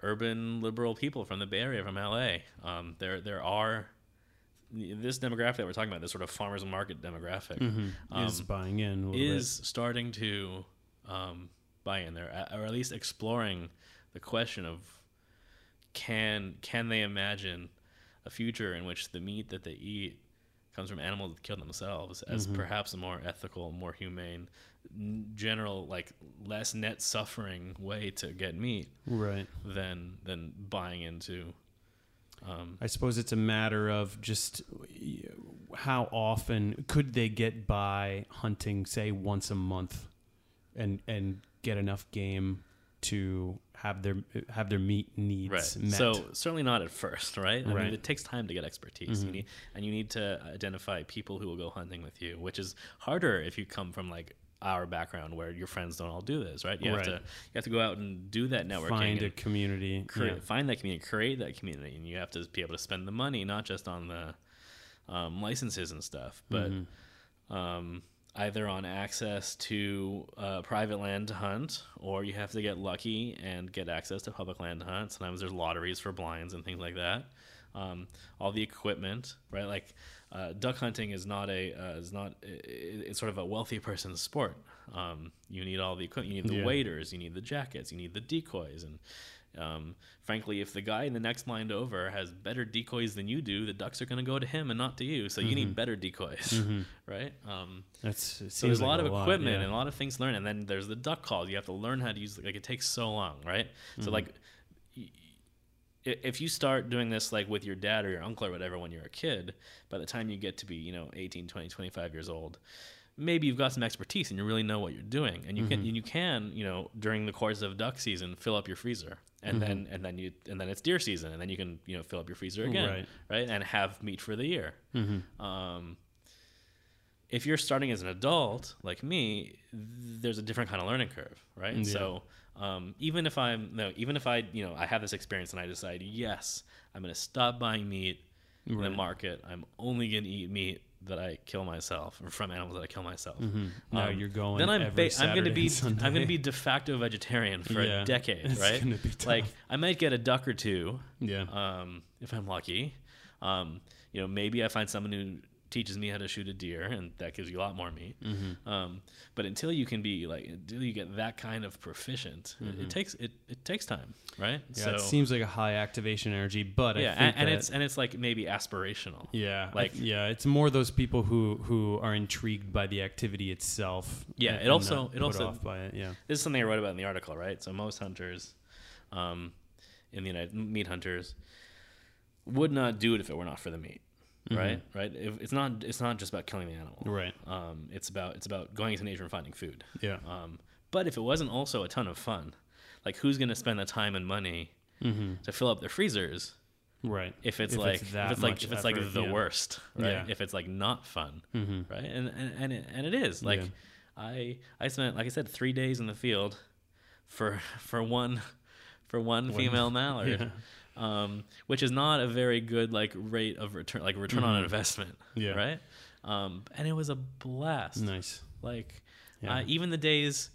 urban liberal people from the Bay Area, from LA. Um, there there are this demographic that we're talking about, this sort of farmers market demographic, um, is buying in is starting to um, buy in there, or at least exploring the question of can can they imagine a future in which the meat that they eat comes from animals that kill themselves as perhaps a more ethical, more humane, general like less net suffering way to get meat right. than than buying into. Um, I suppose it's a matter of just how often could they get by hunting, say once a month, and and get enough game to have their have their meat needs right. met. So certainly not at first, right? I Right. mean, it takes time to get expertise. Mhm. You need, and you need to identify people who will go hunting with you, which is harder if you come from like our background where your friends don't all do this, right? You have to you have to go out and do that networking. find a community. create, yeah. find that community, create that community, and you have to be able to spend the money not just on the um, licenses and stuff, but Mhm. um, either on access to uh, private land to hunt, or you have to get lucky and get access to public land to hunt. Sometimes there's lotteries for blinds and things like that. Um, all the equipment, right? Like uh, duck hunting is not a uh, is not it's sort of a wealthy person's sport. Um, you need all the equipment. You need the Yeah. waders. You need the jackets. You need the decoys. And um, frankly, if the guy in the next blind over has better decoys than you do, the ducks are going to go to him and not to you. So you need better decoys, (laughs) right? Um, That's so there's seems a lot of equipment yeah. and a lot of things to learn, and then there's the duck calls. You have to learn how to use. Like it takes so long, right? So like, if you start doing this like with your dad or your uncle or whatever when you're a kid, by the time you get to be you know 18, 20, 25 years old, maybe you've got some expertise and you really know what you're doing, and you can and you can you know during the course of duck season fill up your freezer. And then, and then you, and then it's deer season, and then you can, you know, fill up your freezer again, Right. right? And have meat for the year. Mm-hmm. Um, if you're starting as an adult like me, th- there's a different kind of learning curve, right? Yeah. So um, even if I'm no, even if I you know I have this experience and I decide yes, I'm going to stop buying meat in the market. I'm only going to eat meat that I kill myself or from animals that I kill myself. Now Um, you're going. Then I'm ba- I'm going to be. I'm going to be de facto vegetarian for Yeah. a (laughs) decade, It's right? be tough. Like I might get a duck or two, yeah. um, if I'm lucky. Um, you know, maybe I find someone who teaches me how to shoot a deer, and that gives you a lot more meat. Mm-hmm. Um, but until you can be like, until you get that kind of proficient, it, it takes it, it takes time, right? Mm-hmm. Yeah, it seems like a high activation energy, but yeah, I think and, and it's and it's like maybe aspirational. yeah, like- like yeah, it's more those people who who are intrigued by the activity itself. Yeah, it also- it also- off by it. Yeah, This is something I wrote about in the article, right? So most hunters, um, in the United meat hunters, would not do it if it were not for the meat, right? Right? If, it's not it's not just about killing the animal, right. Um, it's about it's about going into nature and finding food. Yeah, Um, but if it wasn't also a ton of fun, like who's going to spend the time and money mm-hmm. to fill up their freezers right. if it's If like it's that if it's like if it's effort, like the yeah. worst, right? Yeah. If it's like not fun, Mm-hmm. right? And and and it, and it is like Yeah. I I spent like I said three days in the field for for one for one female mallard. (laughs) Um, which is not a very good like rate of return, like return on investment, Mm-hmm. Yeah. right? Um, and it was a blast. Nice. Like Yeah. uh, even the days,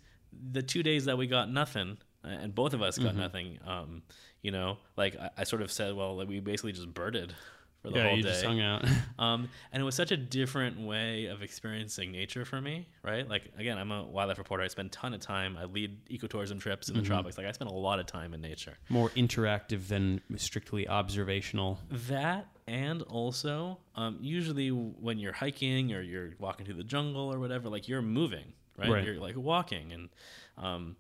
the two days that we got nothing, and both of us got Mm-hmm. nothing. Um, you know, like I, I sort of said, well, like, we basically just birded for the yeah, whole you day. just hung out. (laughs) Um, and it was such a different way of experiencing nature for me, right? Like again, I'm a wildlife reporter. I spend a ton of time. I lead ecotourism trips in the Mm-hmm. tropics. Like I spend a lot of time in nature. More interactive than strictly observational. That and also, um, usually when you're hiking or you're walking through the jungle or whatever, like you're moving, right? Right. You're like walking, and um,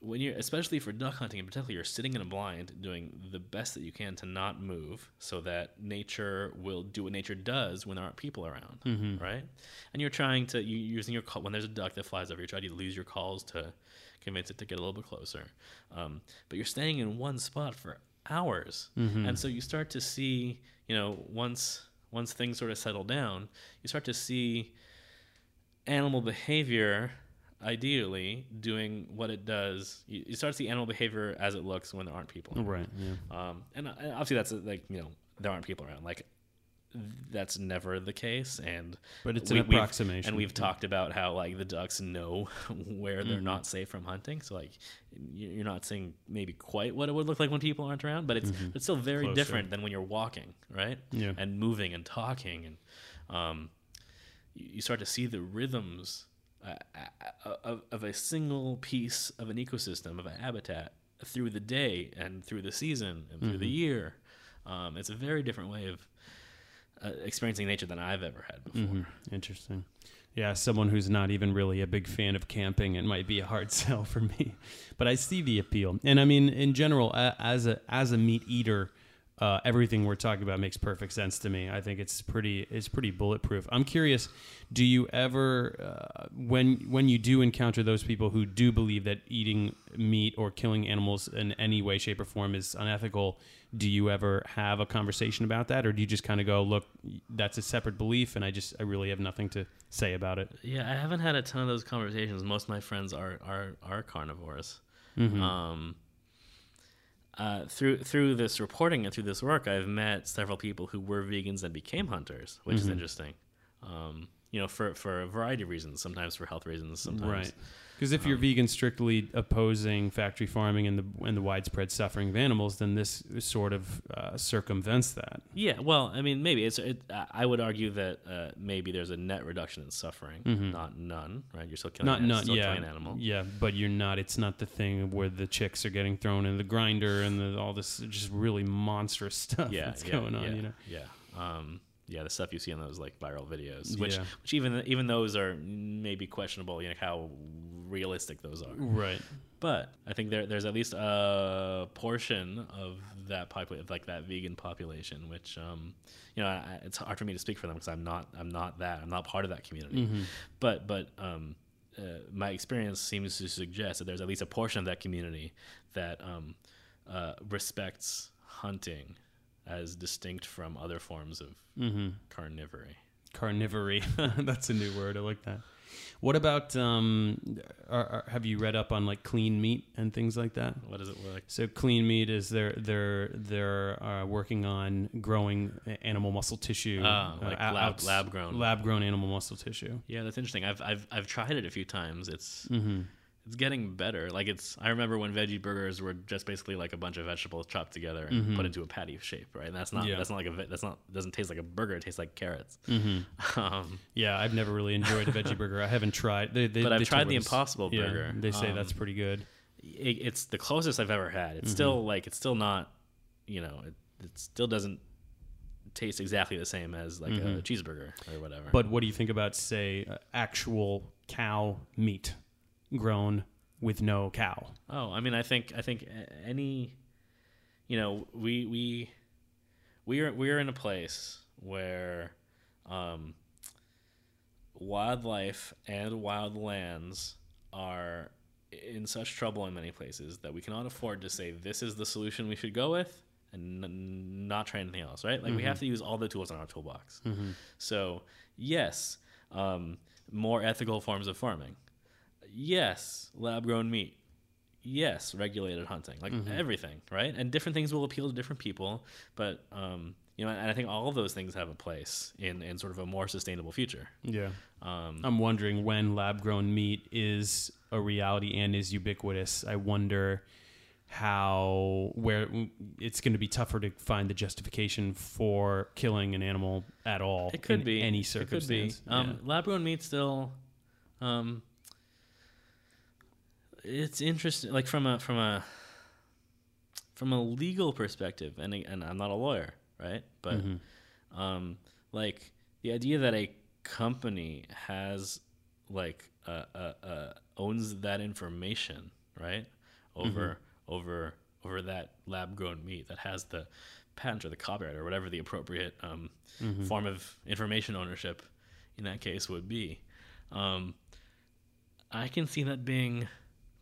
when you're, especially for duck hunting in particular, you're sitting in a blind doing the best that you can to not move, so that nature will do what nature does when there aren't people around, Mm-hmm. right? And you're trying to you using your call when there's a duck that flies over, you try to lose your calls to convince it to get a little bit closer. Um, but you're staying in one spot for hours, Mm-hmm. and so you start to see, you know, once once things sort of settle down, you start to see animal behavior ideally doing what it does you, you start to see animal behavior as it looks when there aren't people around. Right. Yeah. um, and, uh, and obviously that's like you know there aren't people around like that's never the case, and But it's we- an we've- approximation. And we've talked about how like the ducks know (laughs) where they're Mm-hmm. not safe from hunting. So like you- you're not seeing maybe quite what it would look like when people aren't around, but it's it's still very Mm-hmm. Closer. different than when you're walking, right? Yeah. And moving and talking, and um, you start to see the rhythms uh, uh, of, of a single piece of an ecosystem of a habitat through the day and through the season and through the year. Um, it's a very different way of uh, experiencing nature than I've ever had before. Mhm. Interesting. Yeah, someone who's not even really a big fan of camping, it might be a hard (laughs) sell for me. But I see the appeal, and I mean, in general, a- as a as a meat eater, uh, everything we're talking about makes perfect sense to me. I think it's pretty it's pretty bulletproof. I'm curious, do you ever uh, when when you do encounter those people who do believe that eating meat or killing animals in any way, shape, or form is unethical? Do you ever have a conversation about that, or do you just kind of go, "Look, that's a separate belief, and I just I really have nothing to say about it"? Yeah, I haven't had a ton of those conversations. Most of my friends are are, are carnivores. Mm-hmm. Um, uh, through through this reporting and through this work, I've met several people who were vegans and became hunters, which Mm-hmm. is interesting. Um, you know, for for a variety of reasons. Sometimes for health reasons. Sometimes Right. Because if you're vegan strictly opposing factory farming and the and the widespread suffering of animals, then this sort of uh, circumvents that. Yeah, well, I mean, maybe it's. It, I would argue that uh, maybe there's a net reduction in suffering, not none. Right? You're still killing. Mm-hmm. Not an, not still yeah killing an animal. yeah, but you're not. It's not the thing where the chicks are getting thrown in the grinder and the, all this just really monstrous (laughs) stuff yeah, that's yeah, going on. Yeah, You know. yeah, um, yeah. The stuff you see in those like viral videos, which Yeah. which even even those are maybe questionable. You know how realistic those are. Right. But I think there there's at least a portion of that population, like that vegan population, which um, you know I, it's hard for me to speak for them because I'm not I'm not that I'm not part of that community. Mm-hmm. But but um, uh, my experience seems to suggest that there's at least a portion of that community that um, uh, respects hunting as distinct from other forms of Mm-hmm. carnivory. Carnivory. (laughs) That's a new word. I like that. What about um? Are, are, have you read up on like clean meat and things like that? What does it look like? So clean meat is they're they're they're uh, working on growing animal muscle tissue, Ah, like out- lab- outs- lab grown. lab grown animal muscle tissue. Yeah, that's interesting. I've I've I've tried it a few times. It's Mm-hmm. It's getting better. Like it's I remember when veggie burgers were just basically like a bunch of vegetables chopped together and put into a patty shape, right? And that's not Mm-hmm. Yeah. that's not like a that's not doesn't taste like a burger. It tastes like carrots. Mm-hmm. (laughs) Um, Yeah, I've never really enjoyed a veggie (laughs) burger. I haven't tried. They, they, But I've they tried the us- Impossible yeah, Burger. They say that's Um, pretty good. it, it's the closest I've ever had. Mm-hmm. It's still like it's still not, you know, it, it still doesn't taste exactly the same as like a cheeseburger or whatever. Mm-hmm. But what do you think about say uh, actual cow meat grown with no cow? Oh, I mean, I think I think any, you know, we we we are we are in a place where um, wildlife and wild lands are in such trouble in many places that we cannot afford to say this is the solution we should go with and n- not try anything else, right? Like we have to use all the tools in our toolbox. So yes, um, more ethical forms of farming yes, lab grown meat. Yes, regulated hunting. Like everything, right? And different things will appeal to different people, but um, you know, and I think all of those things have a place in in sort of a more sustainable future. Yeah. Um, I'm wondering when lab grown meat is a reality and is ubiquitous. I wonder how where it's going to be tougher to find the justification for killing an animal at all. it could in be any It could be. circumstance. Um, Lab grown meat still. Um, it's interesting, like from a from a from a legal perspective, and and I'm not a lawyer, right? But Mm-hmm. um, like the idea that a company has like uh, uh, uh, owns that information, right? Over over over that lab grown meat that has the patent or the copyright or whatever the appropriate um, form of information ownership in that case would be. Um, I can see that being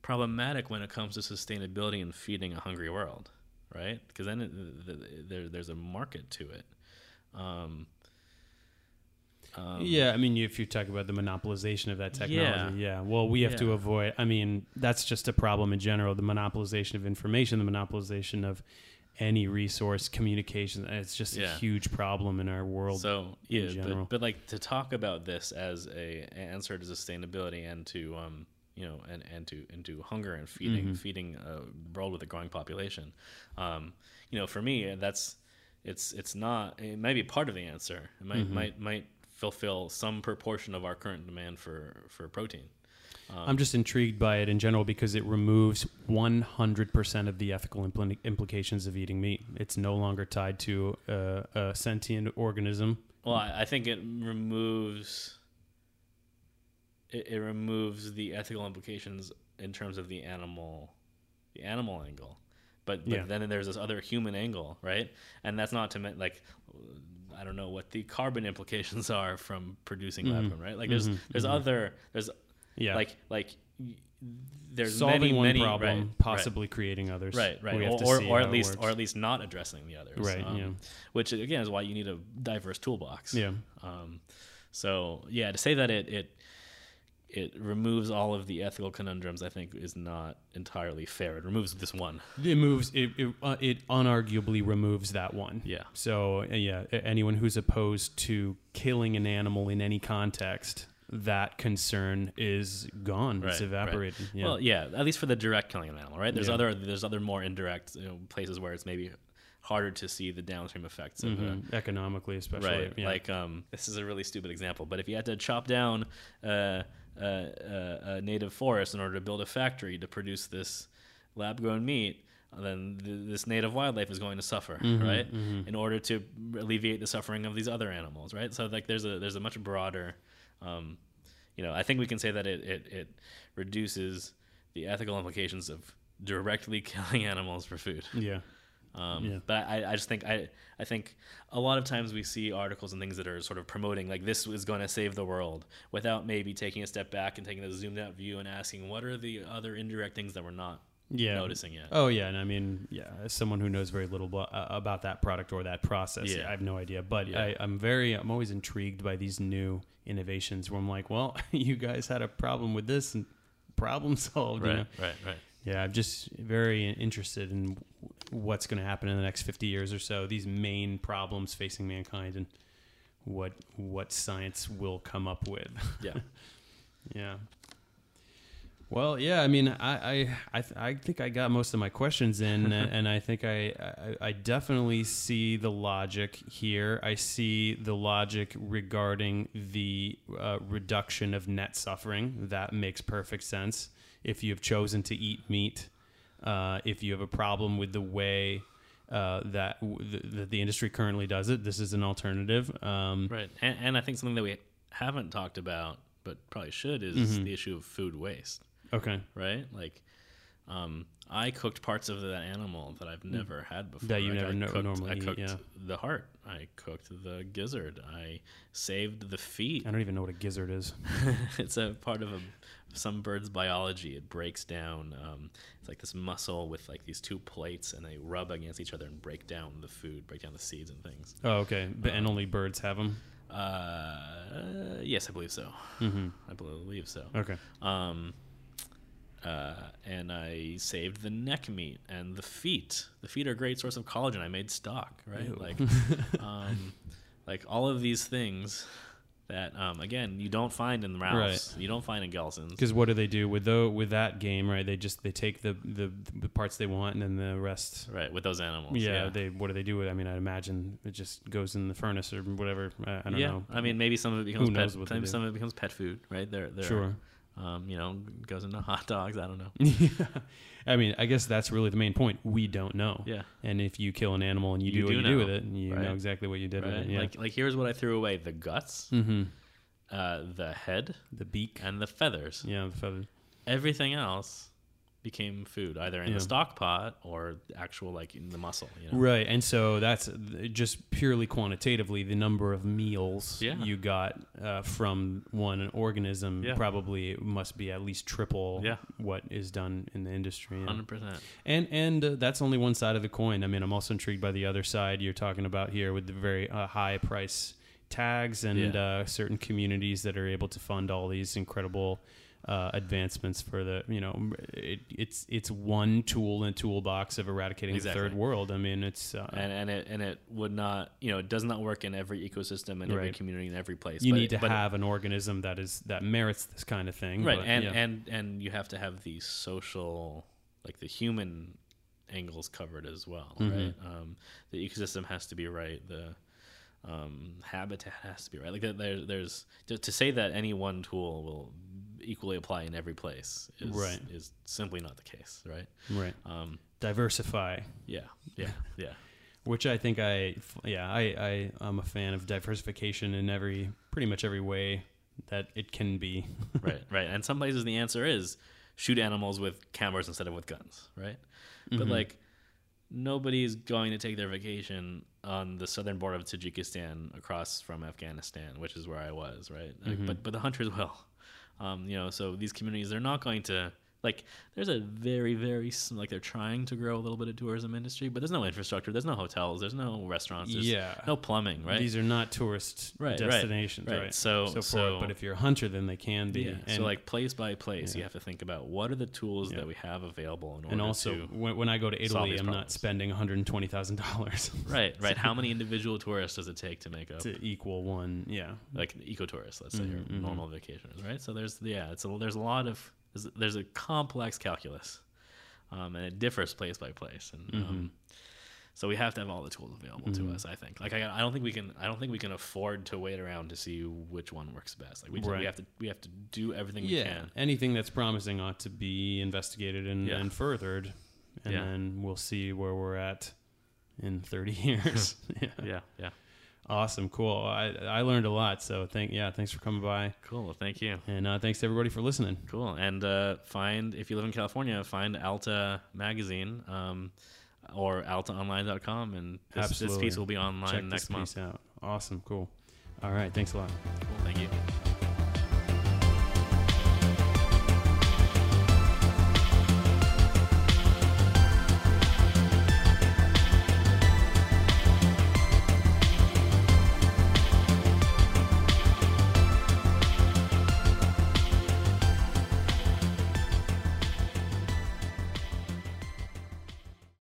problematic when it comes to sustainability and feeding a hungry world, right? Because then it, th- th- there, there's a market to it. Um, um, yeah, I mean, if you talk about the monopolization of that technology, yeah. Well, we have to avoid. I mean, that's just a problem in general. The monopolization of information, the monopolization of any resource communication. It's just Yeah. a huge problem in our world. So in yeah, general. but, but like to talk about this as a answer to sustainability and to um you know and and to into hunger and feeding Mm-hmm. feeding a world with a growing population, um you know for me that's it's it's not it might be part of the answer. It might Mm-hmm. might might fulfill some proportion of our current demand for for protein. I'm just intrigued by it in general because it removes 100% of the ethical impl- implications of eating meat. It's no longer tied to uh, a sentient organism. Well, I, I think it removes it, it removes the ethical implications in terms of the animal the animal angle. But, but Yeah. then there's this other human angle, right? And that's not to mean like I don't know what the carbon implications (laughs) are from producing lab grown, right? Like there's there's other there's Mm-hmm. Yeah. like like there's solving many one many problem, right, possibly creating others. right right, We have to or, or at least or at least not addressing the others Right, um, yeah. which again is why you need a diverse toolbox yeah. um, so yeah, to say that it it it removes all of the ethical conundrums, I think, is not entirely fair. It removes this one. It moves. It it, uh, it unarguably removes that one. Yeah. So uh, yeah, anyone who's opposed to killing an animal in any context, that concern is gone. it's Right, right. Yeah. Well, yeah, at least for the direct killing of an animal, right? There's Yeah. other there's other more indirect you know, places where it's maybe harder to see the downstream effects of uh, Mhm. economically, especially. right Yeah. like um this is a really stupid example but if you had to chop down uh, uh, uh, a native forest in order to build a factory to produce this lab grown meat then th- this native wildlife is going to suffer Mm-hmm, right? in order to alleviate the suffering of these other animals right? So like there's a there's a much broader um, you know i think we can say that it, it, it reduces the ethical implications of directly (laughs) killing animals for food. Yeah. Um, Yeah. But I, I just think I, I think a lot of times we see articles and things that are sort of promoting like this is going to save the world without maybe taking a step back and taking a zoomed out view and asking what are the other indirect things that we're not Yeah. noticing yet. Oh yeah, and I mean, yeah, as someone who knows very little uh, about that product or that process, Yeah. I have no idea. But Yeah. I, I'm very, I'm always intrigued by these new innovations. Where I'm like, well, (laughs) you guys had a problem with this, and problem (laughs) solved. you Right, know? right, right. Yeah, I'm just very interested in what's going to happen in the next 50 years or so. These main problems facing mankind, and what what science will come up with. Yeah. (laughs) Yeah. Well, yeah. I mean, I I I, th- I think I got most of my questions in, (laughs) and, I think I, I I definitely see the logic here. I see the logic regarding the uh, reduction of net suffering. That makes perfect sense. If you have chosen to eat meat, uh, if you have a problem with the way uh, that w- the, the, the industry currently does it, this is an alternative. Um, Right. And, and I think something that we haven't talked about, but probably should, is Mm-hmm. the issue of food waste. Okay. Right. Like, um, I cooked parts of that animal that I've never had before. Mm. That you Like, never I no- cooked, normally I eat, cooked yeah. the heart. I cooked the gizzard. I saved the feet. I don't even know what a gizzard is. (laughs) it's a part of a, some bird's biology. It breaks down. Um, it's like this muscle with like these two plates, and they rub against each other and break down the food, break down the seeds and things. Oh, okay. But, and only birds have them. Uh, yes, I believe so. Mm-hmm. I believe so. Okay. Um, uh, and I saved the neck meat and the feet. The feet are a great source of collagen. I made stock, right? Ew. Like, (laughs) um, like all of these things that, um, again, you don't find in the Ralph's. You don't find in Gelson's. Because what do they do with though with that game? Right? They just they take the, the the parts they want and then the rest. Right, with those animals. Yeah, Yeah. They what do they do with? it? I mean, I imagine it just goes in the furnace or whatever. I, I don't yeah. know. I mean, maybe some of it becomes Who knows pet. what they Some, of it becomes pet food, right? They're, they're sure. Um, you know, goes into (laughs) hot dogs. I don't know. yeah. (laughs) I mean, I guess that's really the main point. We don't know. Yeah. And if you kill an animal and you, You do what do you do with it, and you right? know exactly what you did with Right? it. Yeah. Like, like here's what I threw away: the guts, mm-hmm. uh, the head, The beak. and the feathers. Yeah. The feather. everything else became food, either in Yeah. the stock pot or actual like in the muscle. You know? Right, and so that's just purely quantitatively the number of meals Yeah. you got uh, from one organism Yeah. probably must be at least triple what is done in the industry. yeah. Hundred percent. And and uh, that's only one side of the coin. I mean, I'm also intrigued by the other side you're talking about here with the very uh, high price tags and uh, certain communities that are able to fund all these incredible uh, advancements for the you know it, it's it's one tool in a toolbox of eradicating Exactly. the third world. I mean, it's uh, and and it and it would not you know it does not work in every ecosystem in every community in every place you but- need to have an organism that is that merits this kind of thing, right but, and yeah. and and you have to have the social like the human angles covered as well Mhm. right um, the ecosystem has to be right the um, habitat has to be right like there- there's to, to say that any one tool will equally apply in every place is Right. is simply not the case right right um, diversify. yeah yeah (laughs) yeah which I think I yeah I I am a fan of diversification in every pretty much every way that it can be. (laughs) right, right. And some places the answer is shoot animals with cameras instead of with guns, right? But Mhm. like nobody's going to take their vacation on the southern border of Tajikistan across from Afghanistan, which is where I was, right? Like, Mhm. But but the hunters will. Um, you know, so these communities they're not going to like there's a very very like they're trying to grow a little bit of tourism industry, but there's no infrastructure, there's no hotels, there's no restaurants, there's yeah, no plumbing, right? These are not tourist Right, right, destinations, right? right. So- so, for so- but if you're a hunter, then they can be. Yeah. And, so like place by place, Yeah. you have to think about what are the tools that we have available in order and also when, when I go to Italy, I'm not spending 120 thousand dollars right, (laughs) right. How many individual tourists does it take to make up to equal one. Yeah, like eco tourists? Let's say Mhm, or mhm. normal vacationers, right? So there's yeah, it's a, there's a lot of there's, there's a complex calculus, um, and it differs place by place, and um, Mhm. so we have to have all the tools available Mhm. to us. I think like I, I don't think we can I don't think we can afford to wait around to see which one works best. Like we, Right. we have to we have to do everything we yeah. can. Anything that's promising ought to be investigated and, Yeah. and furthered, and Yeah. then we'll see where we're at in 30 (laughs) years. (laughs) yeah. Yeah, yeah. Awesome, cool. I I learned a lot. So thank yeah, thanks for coming by, Cool. Well, thank you. and uh, thanks to everybody for listening. Cool. And uh, find, if you live in California, find Alta Magazine um, or altaonline.com. And this, this piece will be online Check next this month. out. Awesome, cool. All right, thanks a lot. Cool. Thank you.